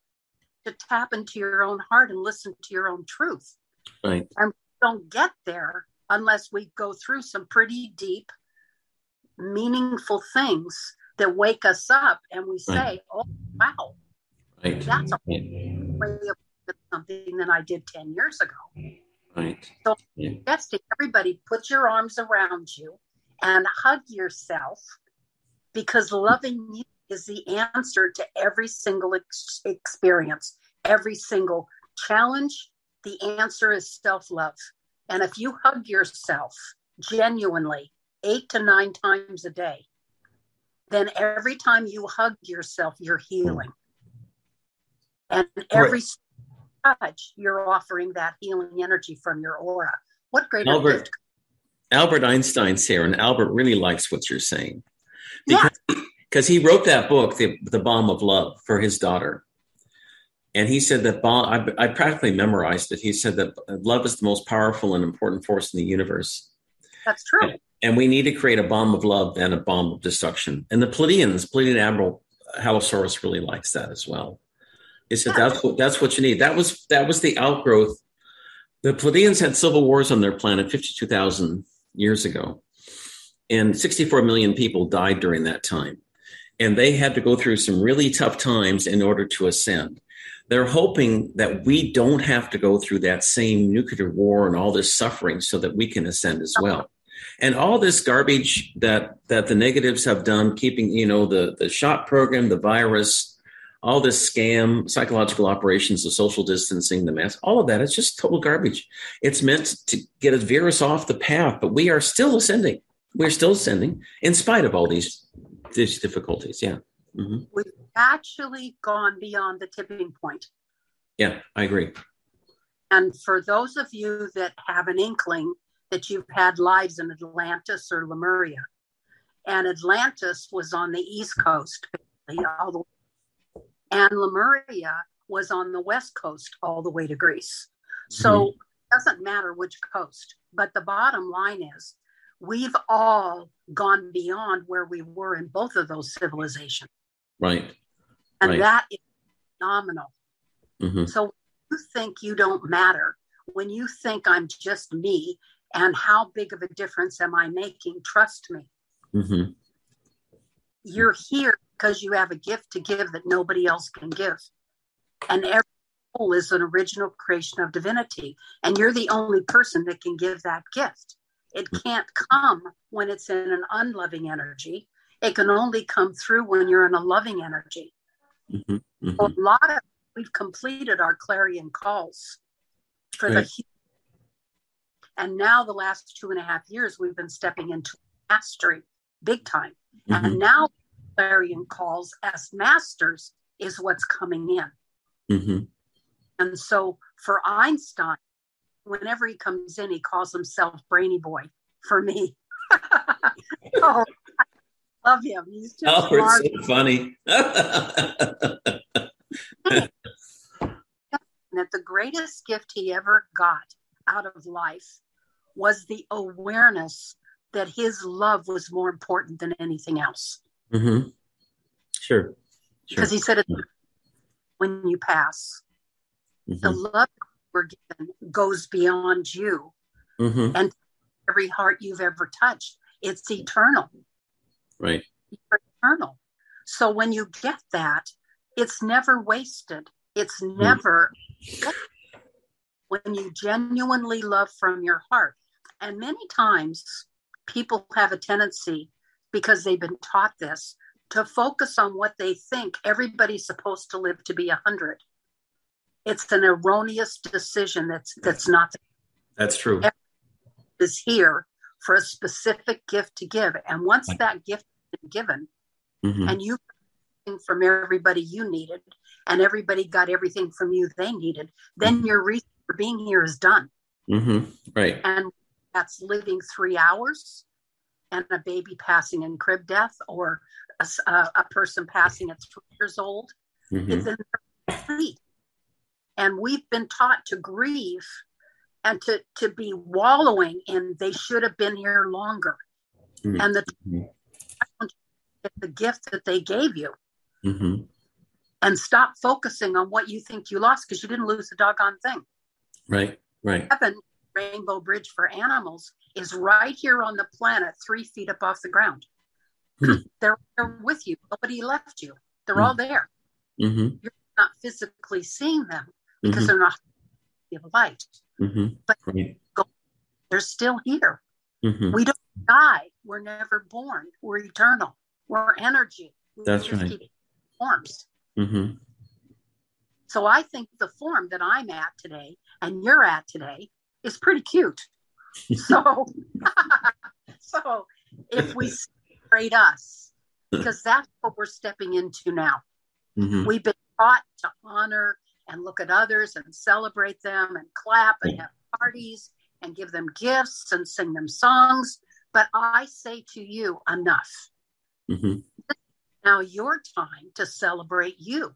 to tap into your own heart and listen to your own truth. Right. And we don't get there unless we go through some pretty deep, meaningful things that wake us up and we say, right. oh, wow, right. that's a way of something than I did 10 years ago. Right. So, yeah. everybody, put your arms around you and hug yourself because loving you is the answer to every single ex- experience, every single challenge. The answer is self love. And if you hug yourself genuinely eight to nine times a day, then every time you hug yourself, you're healing. And every touch, you're offering that healing energy from your aura. What great Albert. Albert Einstein's here, and Albert really likes what you're saying. Because yeah because he wrote that book, the, the Bomb of Love, for his daughter. And he said that bomb, I, I practically memorized it. He said that uh, love is the most powerful and important force in the universe. That's true. And, and we need to create a bomb of love and a bomb of destruction. And the Pleiadians, Pleiadian Admiral Halosaurus really likes that as well. He said yeah. that's what that's what you need. That was that was the outgrowth. The Pleiadians had civil wars on their planet fifty two thousand years ago, and sixty four million people died during that time and they had to go through some really tough times in order to ascend. They're hoping that we don't have to go through that same nuclear war and all this suffering so that we can ascend as well. And all this garbage that that the negatives have done, keeping you know the the shot program, the virus, all this scam, psychological operations, the social distancing, the mask, all of that, it's just total garbage. It's meant to get a virus off the path, but we are still ascending. We're still ascending in spite of all these these difficulties. Yeah. Mm-hmm. We've actually gone beyond the tipping point. Yeah, I agree. And for those of you that have an inkling that you've had lives in Atlantis or Lemuria, and Atlantis was on the east coast, all the way, and Lemuria was on the west coast, all the way to Greece. So mm-hmm. it doesn't matter which coast, but the bottom line is we've all gone beyond where we were in both of those civilizations. Right. And right. that is phenomenal. Mm-hmm. So you think you don't matter, when you think I'm just me and how big of a difference am I making, trust me, Mm-hmm. You're here because you have a gift to give that nobody else can give. And every soul is an original creation of divinity. And you're the only person that can give that gift. It can't come when it's in an unloving energy. It can only come through when you're in a loving energy. Mm-hmm. Mm-hmm. So a lot of we've completed our clarion calls for Right. the and now the last two and a half years we've been stepping into mastery big time Mhm. and now clarion calls as masters is what's coming in Mm-hmm. and so for einstein whenever he comes in he calls himself brainy boy for me [laughs] oh I love him he's just Oh, smart it's so funny. [laughs] that the greatest gift he ever got out of life was the awareness that his love was more important than anything else. mm-hmm. Sure. Sure. Because he said it when you pass, the Mhm. love we're given goes beyond you, Mhm. every heart you've ever touched. It's eternal. Right. You're eternal. So when you get that, it's never wasted. It's never when you genuinely love from your heart. And many times people have a tendency, because they've been taught this, to focus on what they think everybody's supposed to live to be a hundred. It's an erroneous decision that's that's not That's true. is here for a specific gift to give. And once that gift is given, Mhm. and you got everything from everybody you needed, and everybody got everything from you they needed, then your reason for being here is done. Mhm. Right. And that's living three hours and a baby passing in crib death or a person passing at three years old. Mhm. It's in their sleep. And we've been taught to grieve and to, to be wallowing in they should have been here longer. Mhm. And the, Mhm. the gift that they gave you. Mhm. and stop focusing on what you think you lost because you didn't lose a doggone thing. Right. Right. Heaven, Rainbow Bridge for Animals, is right here on the planet, three feet up off the ground. Hmm. They're, they're with you. Nobody left you. They're all there. Mhm. You're not physically seeing them because Mhm. they're not of light. Mhm. But Right. they're still here. Mhm. We don't die. We're never born. We're eternal. We're energy. We That's right. forms. Mhm. So I think the form that I'm at today and you're at today is pretty cute. [laughs] So, [laughs] so if we [laughs] separate us, because that's what we're stepping into now. Mhm. We've been taught to honor and look at others and celebrate them and clap and have parties and give them gifts and sing them songs. But I say to you, enough. Mhm. Now your time to celebrate you.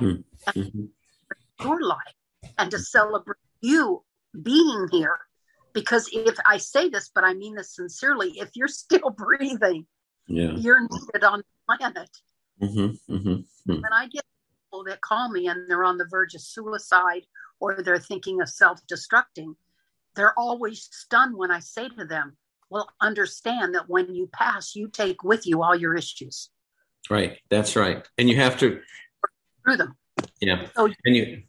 Mhm. your life and to celebrate you being here. Because if I say this, but I mean this sincerely, if you're [laughs] still breathing, Yeah. you're needed on the planet. Mhm. Mhm. Mhm. When I get people that call me and they're on the verge of suicide or they're thinking of self destructing, they're always stunned when I say to them, Well, understand that when you pass, you take with you all your issues Right. That's right. And you have to. through them. Yeah. So, And you.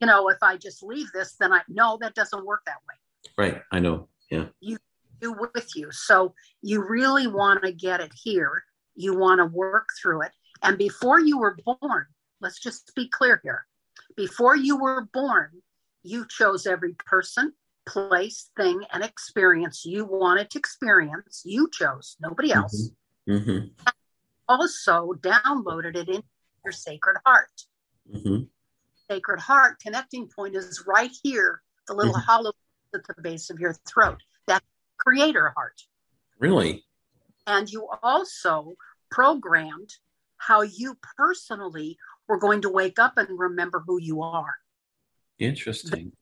you know, if I just leave this, then I no, that doesn't work that way. Right. I know. Yeah. You do with you. So you really want to get it here. You want to work through it. And before you were born, let's just be clear here. Before you were born, you chose every person, place, thing, and experience you wanted to experience. You chose, nobody else. Mhm. Also downloaded it in your sacred heart. Mhm. Sacred heart connecting point is right here, the little Mhm. hollow at the base of your throat. That creator heart. Really. and you also programmed how you personally were going to wake up and remember who you are Interesting.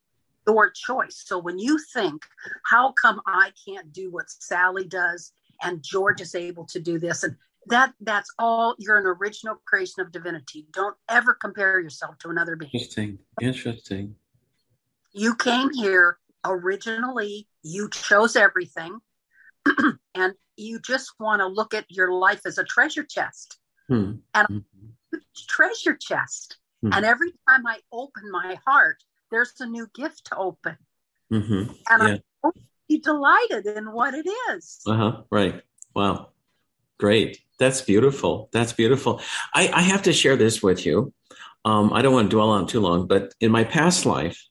your choice so when you think how come i can't do what sally does and george is able to do this and that that's all you're an original creation of divinity don't ever compare yourself to another being Interesting. Interesting. you came here originally you chose everything [clears throat] and you just want to look at your life as a treasure chest Hmm. and Mhm. Treasure chest. Hmm. And every time I open my heart, there's a new gift to open. Mhm. And Yeah. I'm delighted in what it is. Uh-huh. Right. Wow. Great. That's beautiful. That's beautiful. I, I have to share this with you. Um, I don't want to dwell on it too long, but in my past life,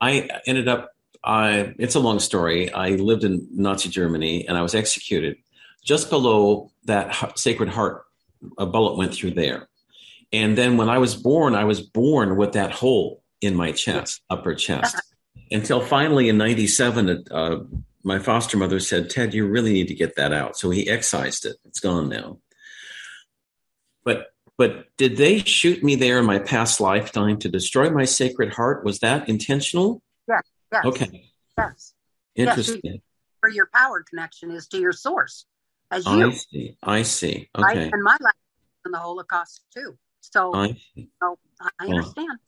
I ended up, I, it's a long story. I lived in Nazi Germany and I was executed just below that Sacred Heart. A bullet went through there. And then when I was born, I was born with that hole in my chest, upper chest. [laughs] Until finally in 97, uh, my foster mother said, Ted, you really need to get that out. So he excised it. It's gone now. But but did they shoot me there in my past lifetime to destroy my sacred heart? Was that intentional? Yes. Okay. Yes. Interesting. Where your power connection is to your source, as I you. see. I see. I Okay. and my life in the Holocaust too. So I so I Wow. understand.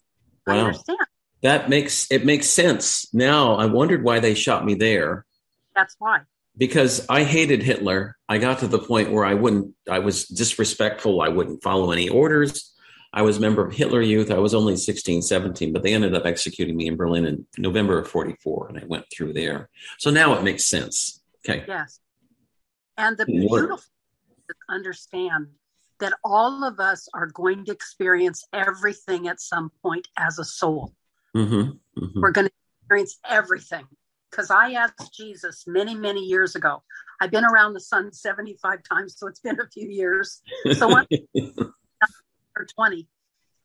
I Wow. understand. That makes it makes sense. Now I wondered why they shot me there. That's why. because I hated Hitler. I got to the point where I wouldn't, I was disrespectful. I wouldn't follow any orders. I was a member of Hitler Youth. I was only 16, 17, but they ended up executing me in Berlin in November of 44, and I went through there. So now it makes sense. Okay. Yes. And the beautiful thing is understand that all of us are going to experience everything at some point as a soul. Mm-hmm. hmm We're going to experience everything. Because I asked Jesus many, many years ago. I've been around the sun 75 times, so it's been a few years. So when [laughs] or 20,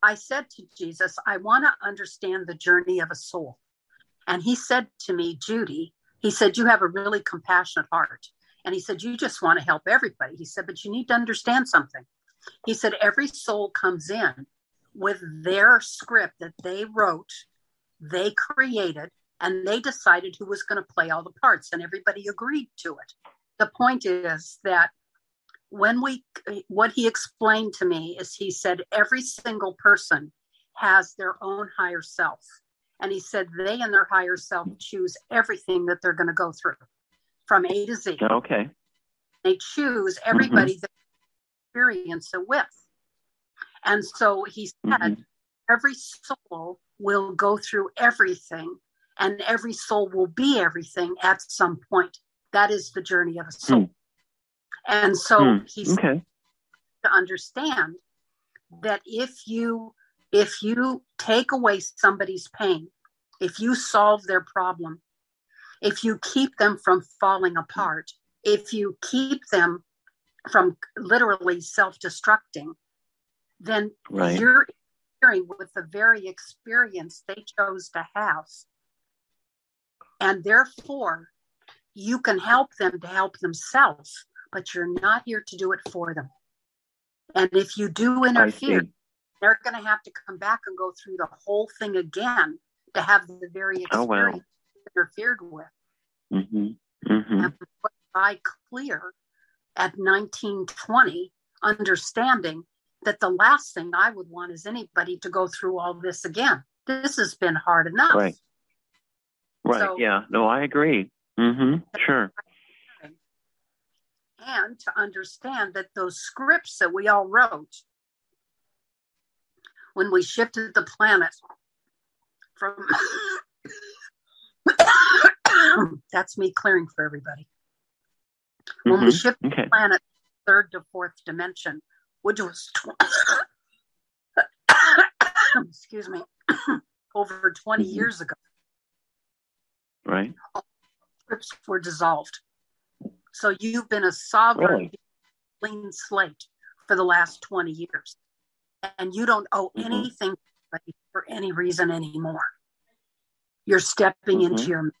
I said to Jesus, I want to understand the journey of a soul. And he said to me, Judy, he said, You have a really compassionate heart. And he said, You just want to help everybody. He said, But you need to understand something. He said, Every soul comes in with their script that they wrote, they created, and they decided who was going to play all the parts, and everybody agreed to it. The point is that when we what he explained to me is he said every single person has their own higher self and he said they and their higher self choose everything that they're going to go through from a to z Okay. they choose mm-hmm. everybody that they experience it with and so he said Mhm. every soul will go through everything and every soul will be everything at some point that is the journey of a soul and so Hmm. he said Okay. to understand that if you if you take away somebody's pain if you solve their problem if you keep them from falling apart if you keep them from literally self-destructing then Right. you're interfering with the very experience they chose to have and therefore you can help them to help themselves but you're not here to do it for them and if you do interfere they're going to have to come back and go through the whole thing again to have the very Oh, wow. experience interfered with. Mm-hmm. Mm-hmm. And what I clear at 1920, understanding that the last thing I would want is anybody to go through all this again. This has been hard enough. Right. Right. So- yeah. No, I agree. Mm-hmm. Sure. and to understand that those scripts that we all wrote when we shifted the planet from [coughs] [coughs] that's me clearing for everybody when we Mhm. shifted Okay. the planet third to fourth dimension which was tw- [coughs] excuse me [coughs] over 20 Mhm. years ago Right. scripts were dissolved. So you've been a sovereign Really? clean slate for the last 20 years. And you don't owe Mhm. anything for any reason anymore. You're stepping Mhm. into your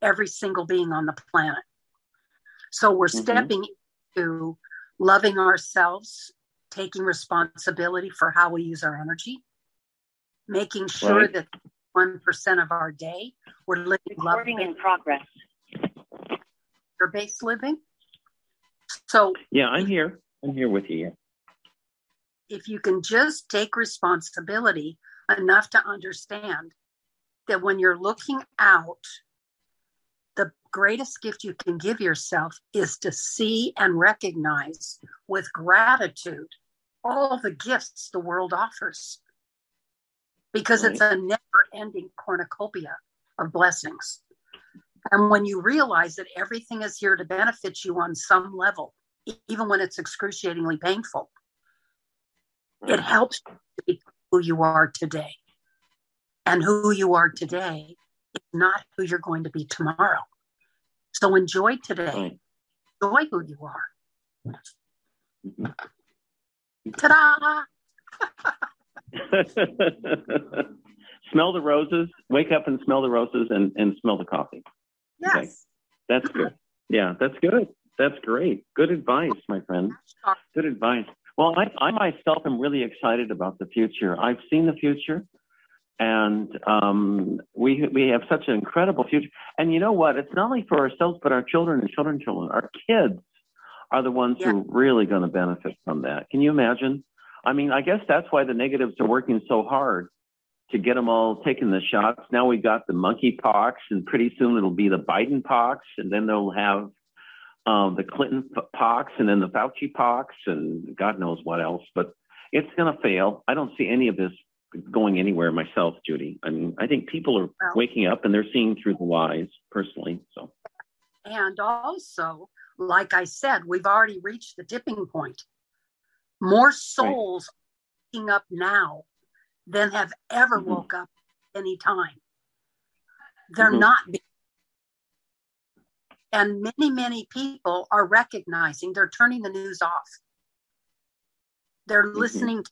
every single being on the planet. So we're Mhm. stepping into loving ourselves, taking responsibility for how we use our energy, making sure Right. that 1% of our day we're living love in progress. based living. So Yeah, I'm here. I'm here with you. if you can just take responsibility enough to understand that when you're looking out, greatest gift you can give yourself is to see and recognize with gratitude all the gifts the world offers because right. it's a never ending cornucopia of blessings. And when you realize that everything is here to benefit you on some level, even when it's excruciatingly painful, it helps you to be who you are today. And who you are today is not who you're going to be tomorrow. So enjoy today. Enjoy who you are. Ta da! [laughs] smell the roses, wake up and smell the roses and, and smell the coffee. Yes. Okay. That's good. Yeah, that's good. That's great. Good advice, my friend. Good advice. Well, I, I myself am really excited about the future. I've seen the future, and um, we we have such an incredible future. And you know what? It's not only for ourselves, but our children and children's children. Our kids are the ones yeah. who are really going to benefit from that. Can you imagine? I mean, I guess that's why the negatives are working so hard to get them all taking the shots. Now we got the monkey pox, and pretty soon it'll be the Biden pox, and then they'll have um, the Clinton pox, and then the Fauci pox, and God knows what else. But it's going to fail. I don't see any of this going anywhere myself, Judy. I mean, I think people are well, waking up and they're seeing through the lies personally. So, and also, like I said, we've already reached the tipping point. More souls right. waking up now than have ever mm-hmm. woke up any time. They're mm-hmm. not being and many, many people are recognizing they're turning the news off. They're mm-hmm. listening to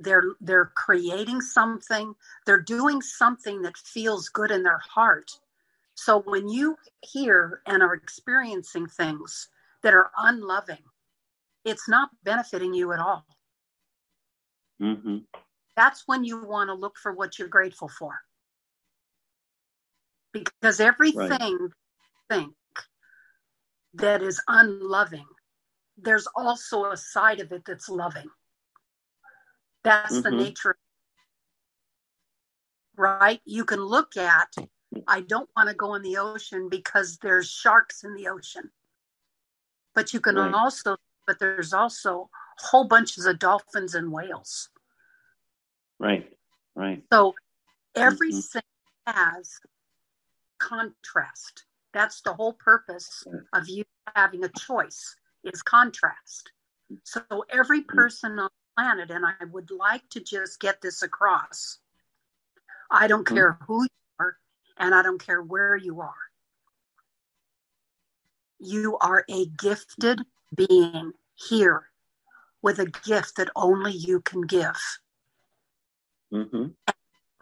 they're they're creating something they're doing something that feels good in their heart so when you hear and are experiencing things that are unloving it's not benefiting you at all mm-hmm. that's when you want to look for what you're grateful for because everything right think that is unloving, there's also a side of it that's loving. That's mm-hmm. the nature, right? You can look at, I don't want to go in the ocean because there's sharks in the ocean. But you can right. also, but there's also whole bunches of dolphins and whales. Right, right. So everything mm-hmm. has contrast. That's the whole purpose of you having a choice is contrast. So every mm-hmm. person on planet, and I would like to just get this across. I don't mm-hmm. care who you are, and I don't care where you are. You are a gifted being here with a gift that only you can give. Mm-hmm.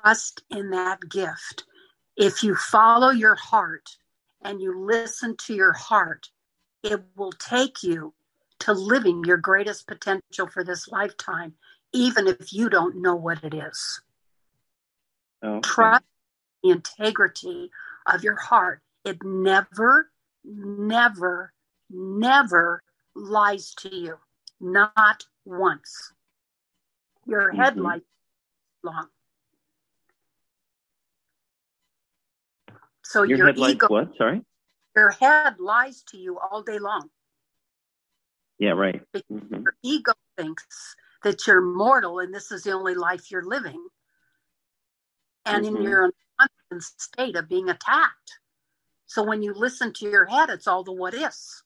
Trust in that gift. If you follow your heart, and you listen to your heart, it will take you to living your greatest potential for this lifetime, even if you don't know what it is. Okay. Trust the integrity of your heart. It never, never, never lies to you. Not once. Your mm-hmm. long. So your, your ego, what? Sorry. Your head lies to you all day long. Yeah, right. Mm-hmm. Your ego thinks that you're mortal and this is the only life you're living, and mm-hmm. in your unconscious state of being attacked. So when you listen to your head, it's all the what ifs.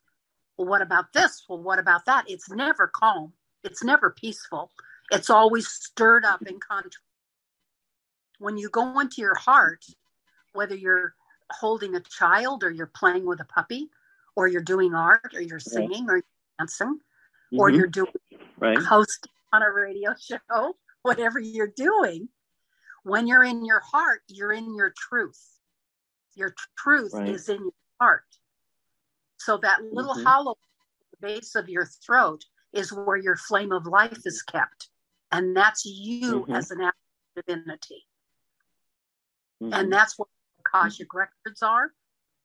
Well, what about this? Well, what about that? It's never calm. It's never peaceful. It's always stirred up in contrast. When you go into your heart, whether you're holding a child or you're playing with a puppy or you're doing art or you're singing or you're dancing mm-hmm. or you're doing right. hosting on a radio show [laughs] whatever you're doing when you're in your heart you're in your truth your truth right. is in your heart so that little mm-hmm. hollow base of your throat is where your flame of life is kept and that's you mm-hmm. as an divinity and mm-hmm. that's what Akashic records are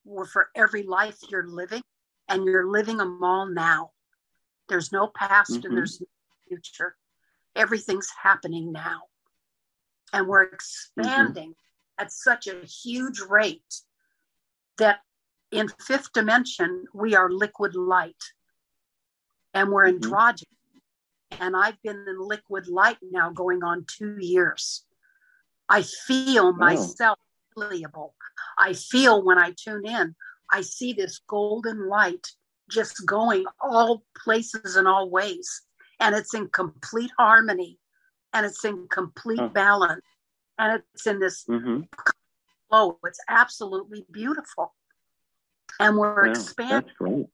or for every life you're living, and you're living them all now. There's no past mm-hmm. and there's no future. Everything's happening now. And we're expanding mm-hmm. at such a huge rate that in fifth dimension, we are liquid light and we're mm-hmm. androgynous. And I've been in liquid light now going on two years. I feel myself malleable. I feel when I tune in, I see this golden light just going all places and all ways. And it's in complete harmony and it's in complete balance. And it's in this mm-hmm. flow. It's absolutely beautiful. And we're yeah, expanding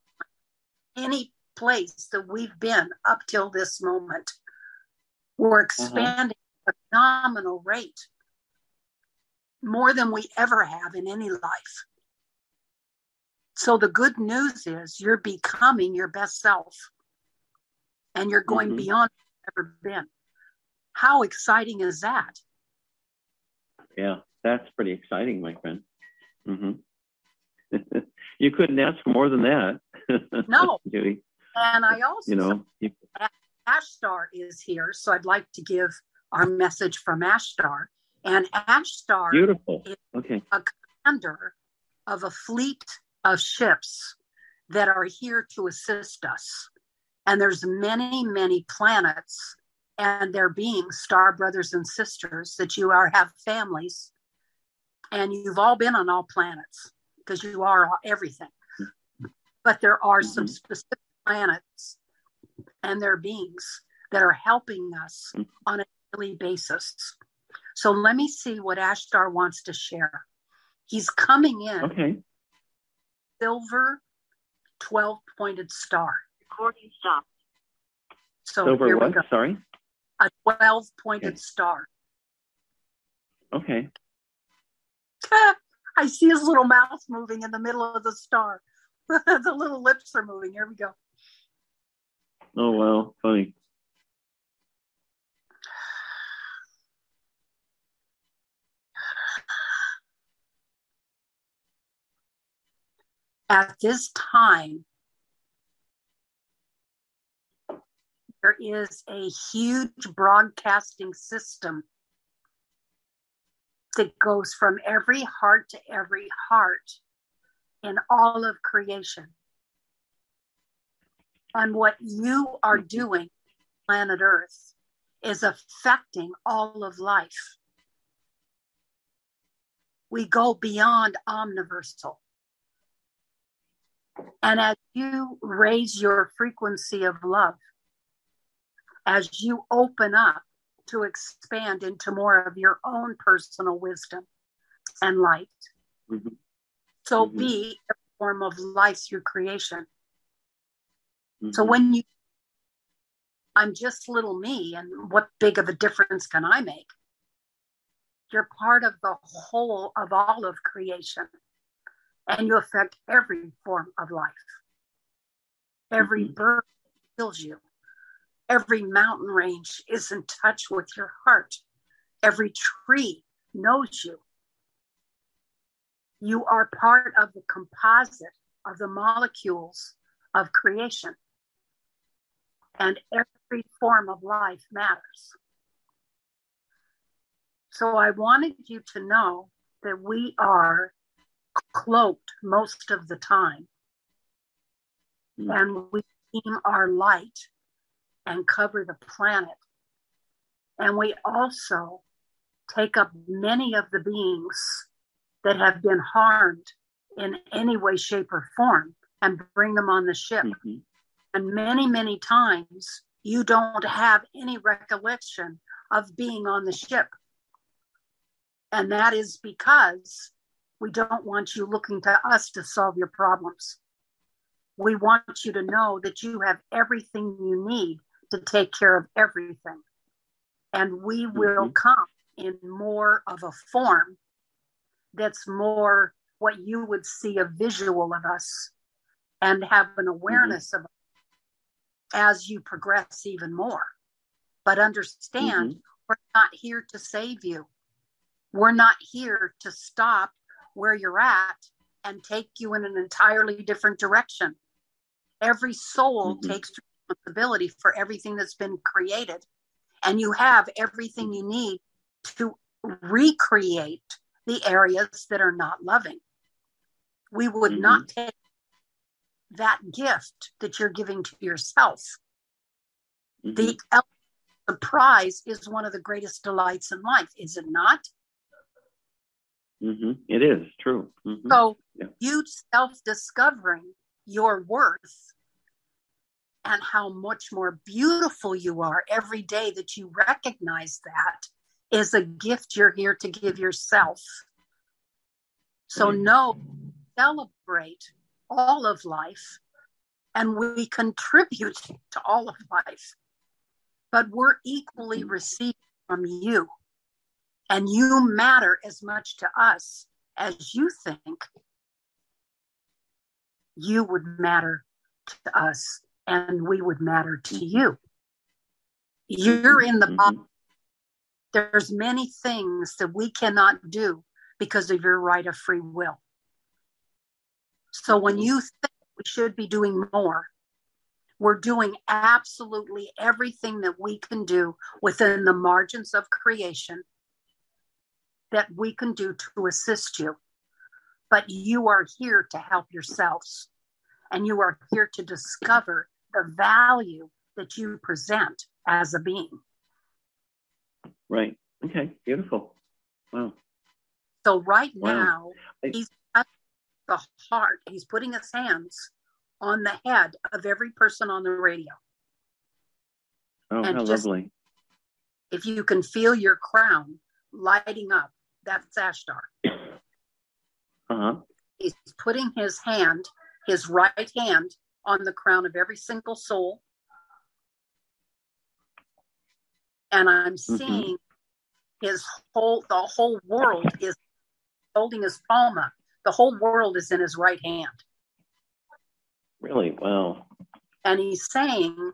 any place that we've been up till this moment. We're uh-huh. expanding uh-huh. a phenomenal rate more than we ever have in any life. So the good news is you're becoming your best self and you're going mm-hmm. beyond ever been. How exciting is that? Yeah, that's pretty exciting, my friend. Mm-hmm. [laughs] you couldn't ask for more than that. No. [laughs] Judy. And I also, you know, you... Ashtar is here, so I'd like to give our message from Ashtar. And Ashtar Beautiful. is okay. a commander of a fleet of ships that are here to assist us. And there's many, many planets and their being star brothers and sisters, that you are have families. And you've all been on all planets because you are everything. But there are some mm-hmm. specific planets and their beings that are helping us on a daily basis. So let me see what Ashtar wants to share. He's coming in. Okay. Silver 12 pointed star. Recording stop. So Silver here what? We go. Sorry? A 12 pointed okay. star. Okay. [laughs] I see his little mouth moving in the middle of the star. [laughs] the little lips are moving. Here we go. Oh, wow. Funny. At this time, there is a huge broadcasting system that goes from every heart to every heart in all of creation. And what you are doing, planet Earth, is affecting all of life. We go beyond omniversal. And as you raise your frequency of love, as you open up to expand into more of your own personal wisdom and light, mm-hmm. so mm-hmm. be a form of life through creation. Mm-hmm. So when you, I'm just little me, and what big of a difference can I make? You're part of the whole of all of creation and you affect every form of life. Every mm-hmm. bird feels you. Every mountain range is in touch with your heart. Every tree knows you. You are part of the composite of the molecules of creation. And every form of life matters. So I wanted you to know that we are cloaked most of the time. Mm. And we beam our light and cover the planet. And we also take up many of the beings that have been harmed in any way, shape, or form and bring them on the ship. Mm-hmm. And many, many times you don't have any recollection of being on the ship. And that is because we don't want you looking to us to solve your problems. We want you to know that you have everything you need to take care of everything. And we mm-hmm. will come in more of a form that's more what you would see a visual of us and have an awareness mm-hmm. of as you progress even more. But understand, mm-hmm. we're not here to save you. We're not here to stop where you're at and take you in an entirely different direction. Every soul mm-hmm. takes responsibility for everything that's been created, and you have everything you need to recreate the areas that are not loving. we would mm-hmm. not take that gift that you're giving to yourself. Mm-hmm. The surprise is one of the greatest delights in life, is it not? Mm-hmm. It is true. Mm-hmm. So yeah. you self discovering your worth and how much more beautiful you are every day that you recognize that is a gift you're here to give yourself. So mm-hmm. know, celebrate all of life and we contribute to all of life, but we're equally mm-hmm. receiving from you. And you matter as much to us as you think you would matter to us and we would matter to you. You're in the body. Mm-hmm. There's many things that we cannot do because of your right of free will. So when you think we should be doing more, we're doing absolutely everything that we can do within the margins of creation that we can do to assist you. But you are here to help yourselves and you are here to discover the value that you present as a being. Right. Okay. Beautiful. Wow. So right wow. now, he's the heart. He's putting his hands on the head of every person on the radio. Oh, and how just, lovely. If you can feel your crown lighting up, that's Ashtar. Uh-huh. He's putting his hand, his right hand, on the crown of every single soul. And I'm mm-hmm. seeing mm-hmm. his whole, the whole world is holding his palm up. The whole world is in his right hand. Really? Wow. And he's saying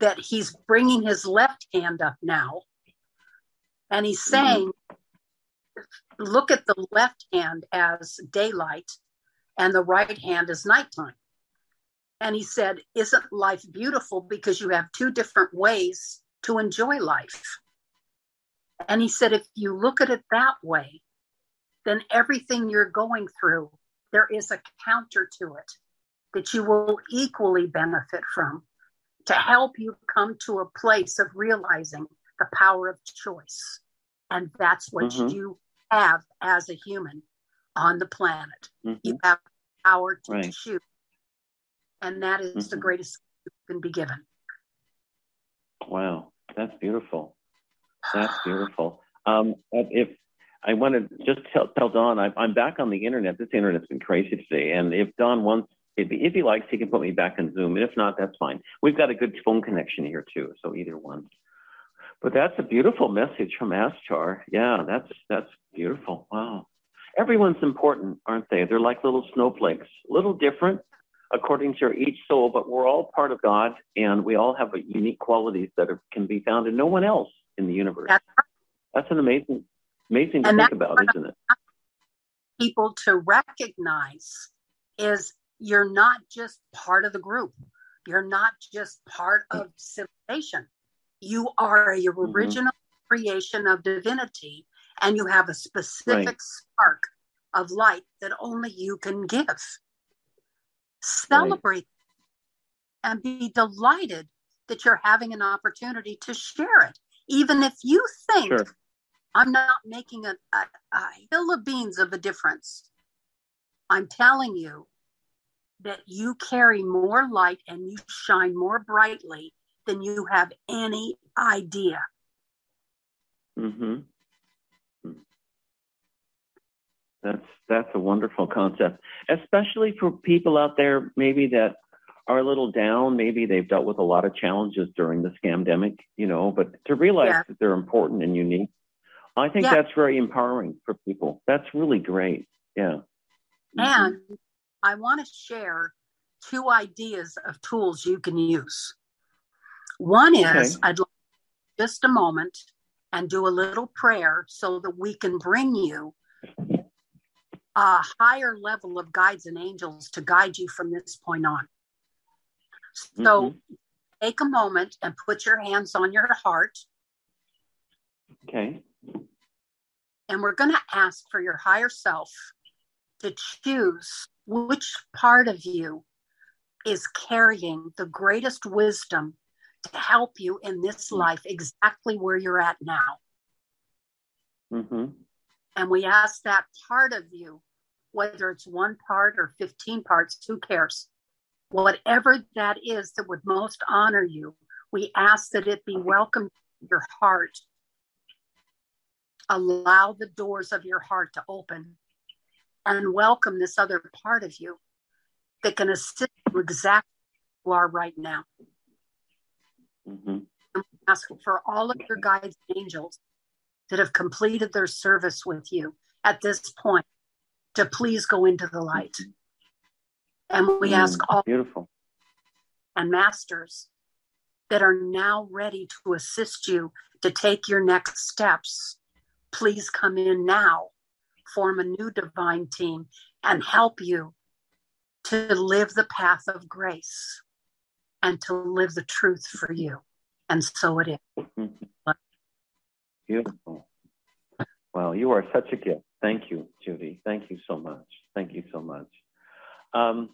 that he's bringing his left hand up now. And he's mm-hmm. saying. Look at the left hand as daylight and the right hand as nighttime. And he said, Isn't life beautiful because you have two different ways to enjoy life? And he said, If you look at it that way, then everything you're going through, there is a counter to it that you will equally benefit from to help you come to a place of realizing the power of choice. And that's what mm-hmm. you have as a human on the planet. Mm-hmm. You have power to right. choose and that is mm-hmm. the greatest you can be given. Wow, that's beautiful. That's [sighs] beautiful. Um, if I want to just tell, tell Don, I, I'm back on the internet. This internet's been crazy today, and if Don wants, if, if he likes, he can put me back on Zoom. And if not, that's fine. We've got a good phone connection here too, so either one. But that's a beautiful message from Ashtar. Yeah, that's that's beautiful. Wow. Everyone's important, aren't they? They're like little snowflakes, a little different, according to each soul, but we're all part of God and we all have unique qualities that are, can be found in no one else in the universe. That's, that's an amazing, amazing to think about, isn't it? People to recognize is you're not just part of the group. You're not just part of civilization. You are a mm-hmm. original mm-hmm. creation of divinity, and you have a specific right. spark of light that only you can give celebrate right. and be delighted that you're having an opportunity to share it. Even if you think sure. I'm not making a, a, a hill of beans of a difference, I'm telling you that you carry more light and you shine more brightly than you have any idea. Mm-hmm. That's that's a wonderful concept, especially for people out there maybe that are a little down. Maybe they've dealt with a lot of challenges during the scamdemic, you know, but to realize yeah. that they're important and unique, I think yeah. that's very empowering for people. That's really great. Yeah. And mm-hmm. I want to share two ideas of tools you can use. One is okay. I'd like just a moment and do a little prayer so that we can bring you a higher level of guides and angels to guide you from this point on. So mm-hmm. take a moment and put your hands on your heart. Okay. And we're going to ask for your higher self to choose which part of you is carrying the greatest wisdom to help you in this life exactly where you're at now. Mm-hmm. And we ask that part of you, whether it's one part or 15 parts, who cares? Whatever that is that would most honor you, we ask that it be welcomed in your heart. Allow the doors of your heart to open and welcome this other part of you that can assist you exactly where you are right now. Mm-hmm. Ask for all of your guides and angels that have completed their service with you at this point to please go into the light. And we Mm, ask all Beautiful. and masters that are now ready to assist you to take your next steps. Please come in now, form a new divine team, and help you to live the path of grace and to live the truth for you. And so it is. [laughs] Beautiful. Well, you are such a gift. Thank you, Judy. Thank you so much. Thank you so much. Um,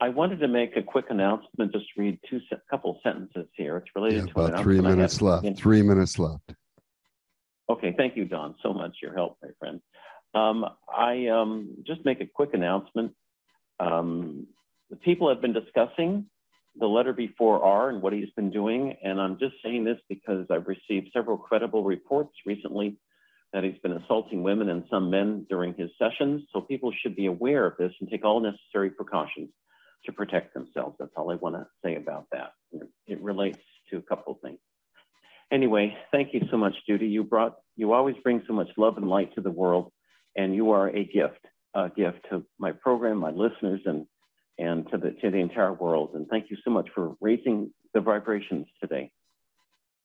I wanted to make a quick announcement, just read two se- couple sentences here. It's related Yeah, to an about three minutes had- left. Three minutes left. Okay, thank you, Don, so much your help, my friend. Um, I um, just make a quick announcement. Um, the people have been discussing the letter before R and what he's been doing, and I'm just saying this because I've received several credible reports recently that he's been assaulting women and some men during his sessions. So people should be aware of this and take all necessary precautions to protect themselves. That's all I want to say about that. It relates to a couple of things. Anyway, thank you so much, Judy. You brought, you always bring so much love and light to the world, and you are a gift, a gift to my program, my listeners, and and to the to the entire world. And thank you so much for raising the vibrations today.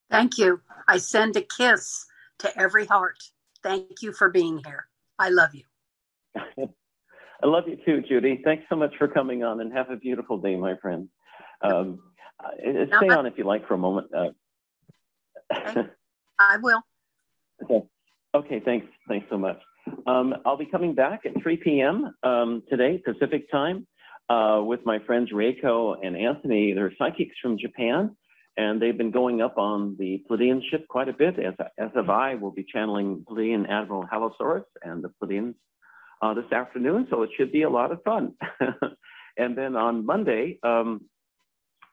Thank you. I send a kiss to every heart. Thank you for being here. I love you. [laughs] I love you too, Judy. Thanks so much for coming on, and have a beautiful day, my friend. Um, uh, stay on if you like for a moment. Uh, [laughs] I will. Okay. Okay, thanks. Thanks so much. Um, I'll be coming back at 3 p.m. Um, today, Pacific time, uh, with my friends Reiko and Anthony. They're psychics from Japan, and they've been going up on the Pleiadian ship quite a bit. As, as of I will be channeling Pleiadian Admiral Halosaurus and the Pleiadians uh, this afternoon, so it should be a lot of fun. [laughs] and then on Monday, um,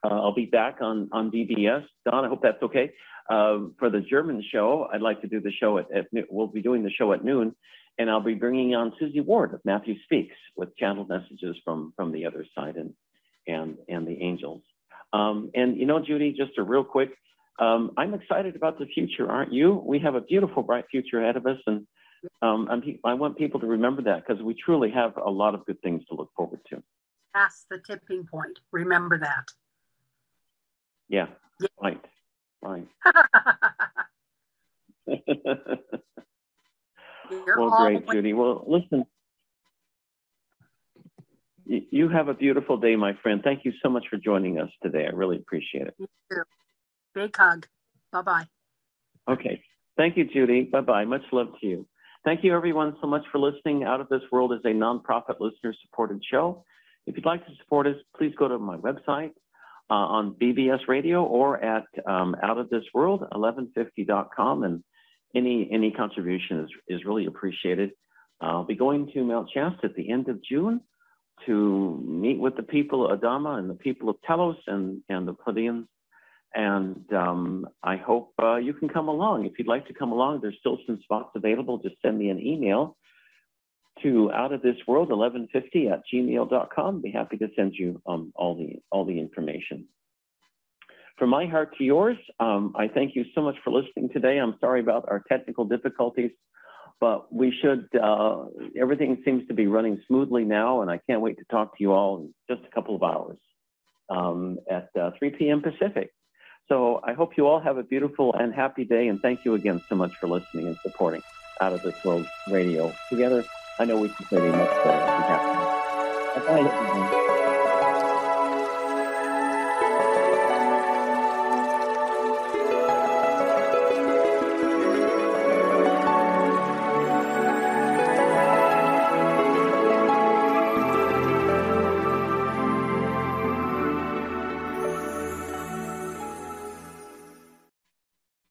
uh, I'll be back on, on BBS. Don, I hope that's okay. Um, for the German show, I'd like to do the show at, at we'll be doing the show at noon, and I'll be bringing on Suzy Ward of Matthew Speaks with channeled messages from from the other side and and and the angels. Um, and you know, Judy, just a real quick, um, I'm excited about the future, aren't you? We have a beautiful, bright future ahead of us, and um, I'm, I want people to remember that because we truly have a lot of good things to look forward to. That's the tipping point. Remember that. Yeah, right, right. [laughs] You're well, great, Judy. Well, listen, you have a beautiful day, my friend. Thank you so much for joining us today. I really appreciate it. Big hug. Bye bye. Okay. Thank you, Judy. Bye bye. Much love to you. Thank you, everyone, so much for listening. Out of This World is a nonprofit listener supported show. If you'd like to support us, please go to my website uh, on BBS Radio or at um, Out of This World 1150.com. And any any contribution is, is really appreciated. I'll be going to Mount Shasta at the end of June to meet with the people of Adama and the people of Telos and, and the Pleiadians. And um, I hope uh, you can come along. If you'd like to come along, there's still some spots available. Just send me an email to out of this world 1150 at gmail.com. Be happy to send you um, all the all the information. From my heart to yours, um, I thank you so much for listening today. I'm sorry about our technical difficulties, but we should. Uh, everything seems to be running smoothly now, and I can't wait to talk to you all in just a couple of hours um, at uh, 3 p.m. Pacific. So I hope you all have a beautiful and happy day, and thank you again so much for listening and supporting Out of This World Radio. Together, I know we can a much better and happier. Bye, everyone.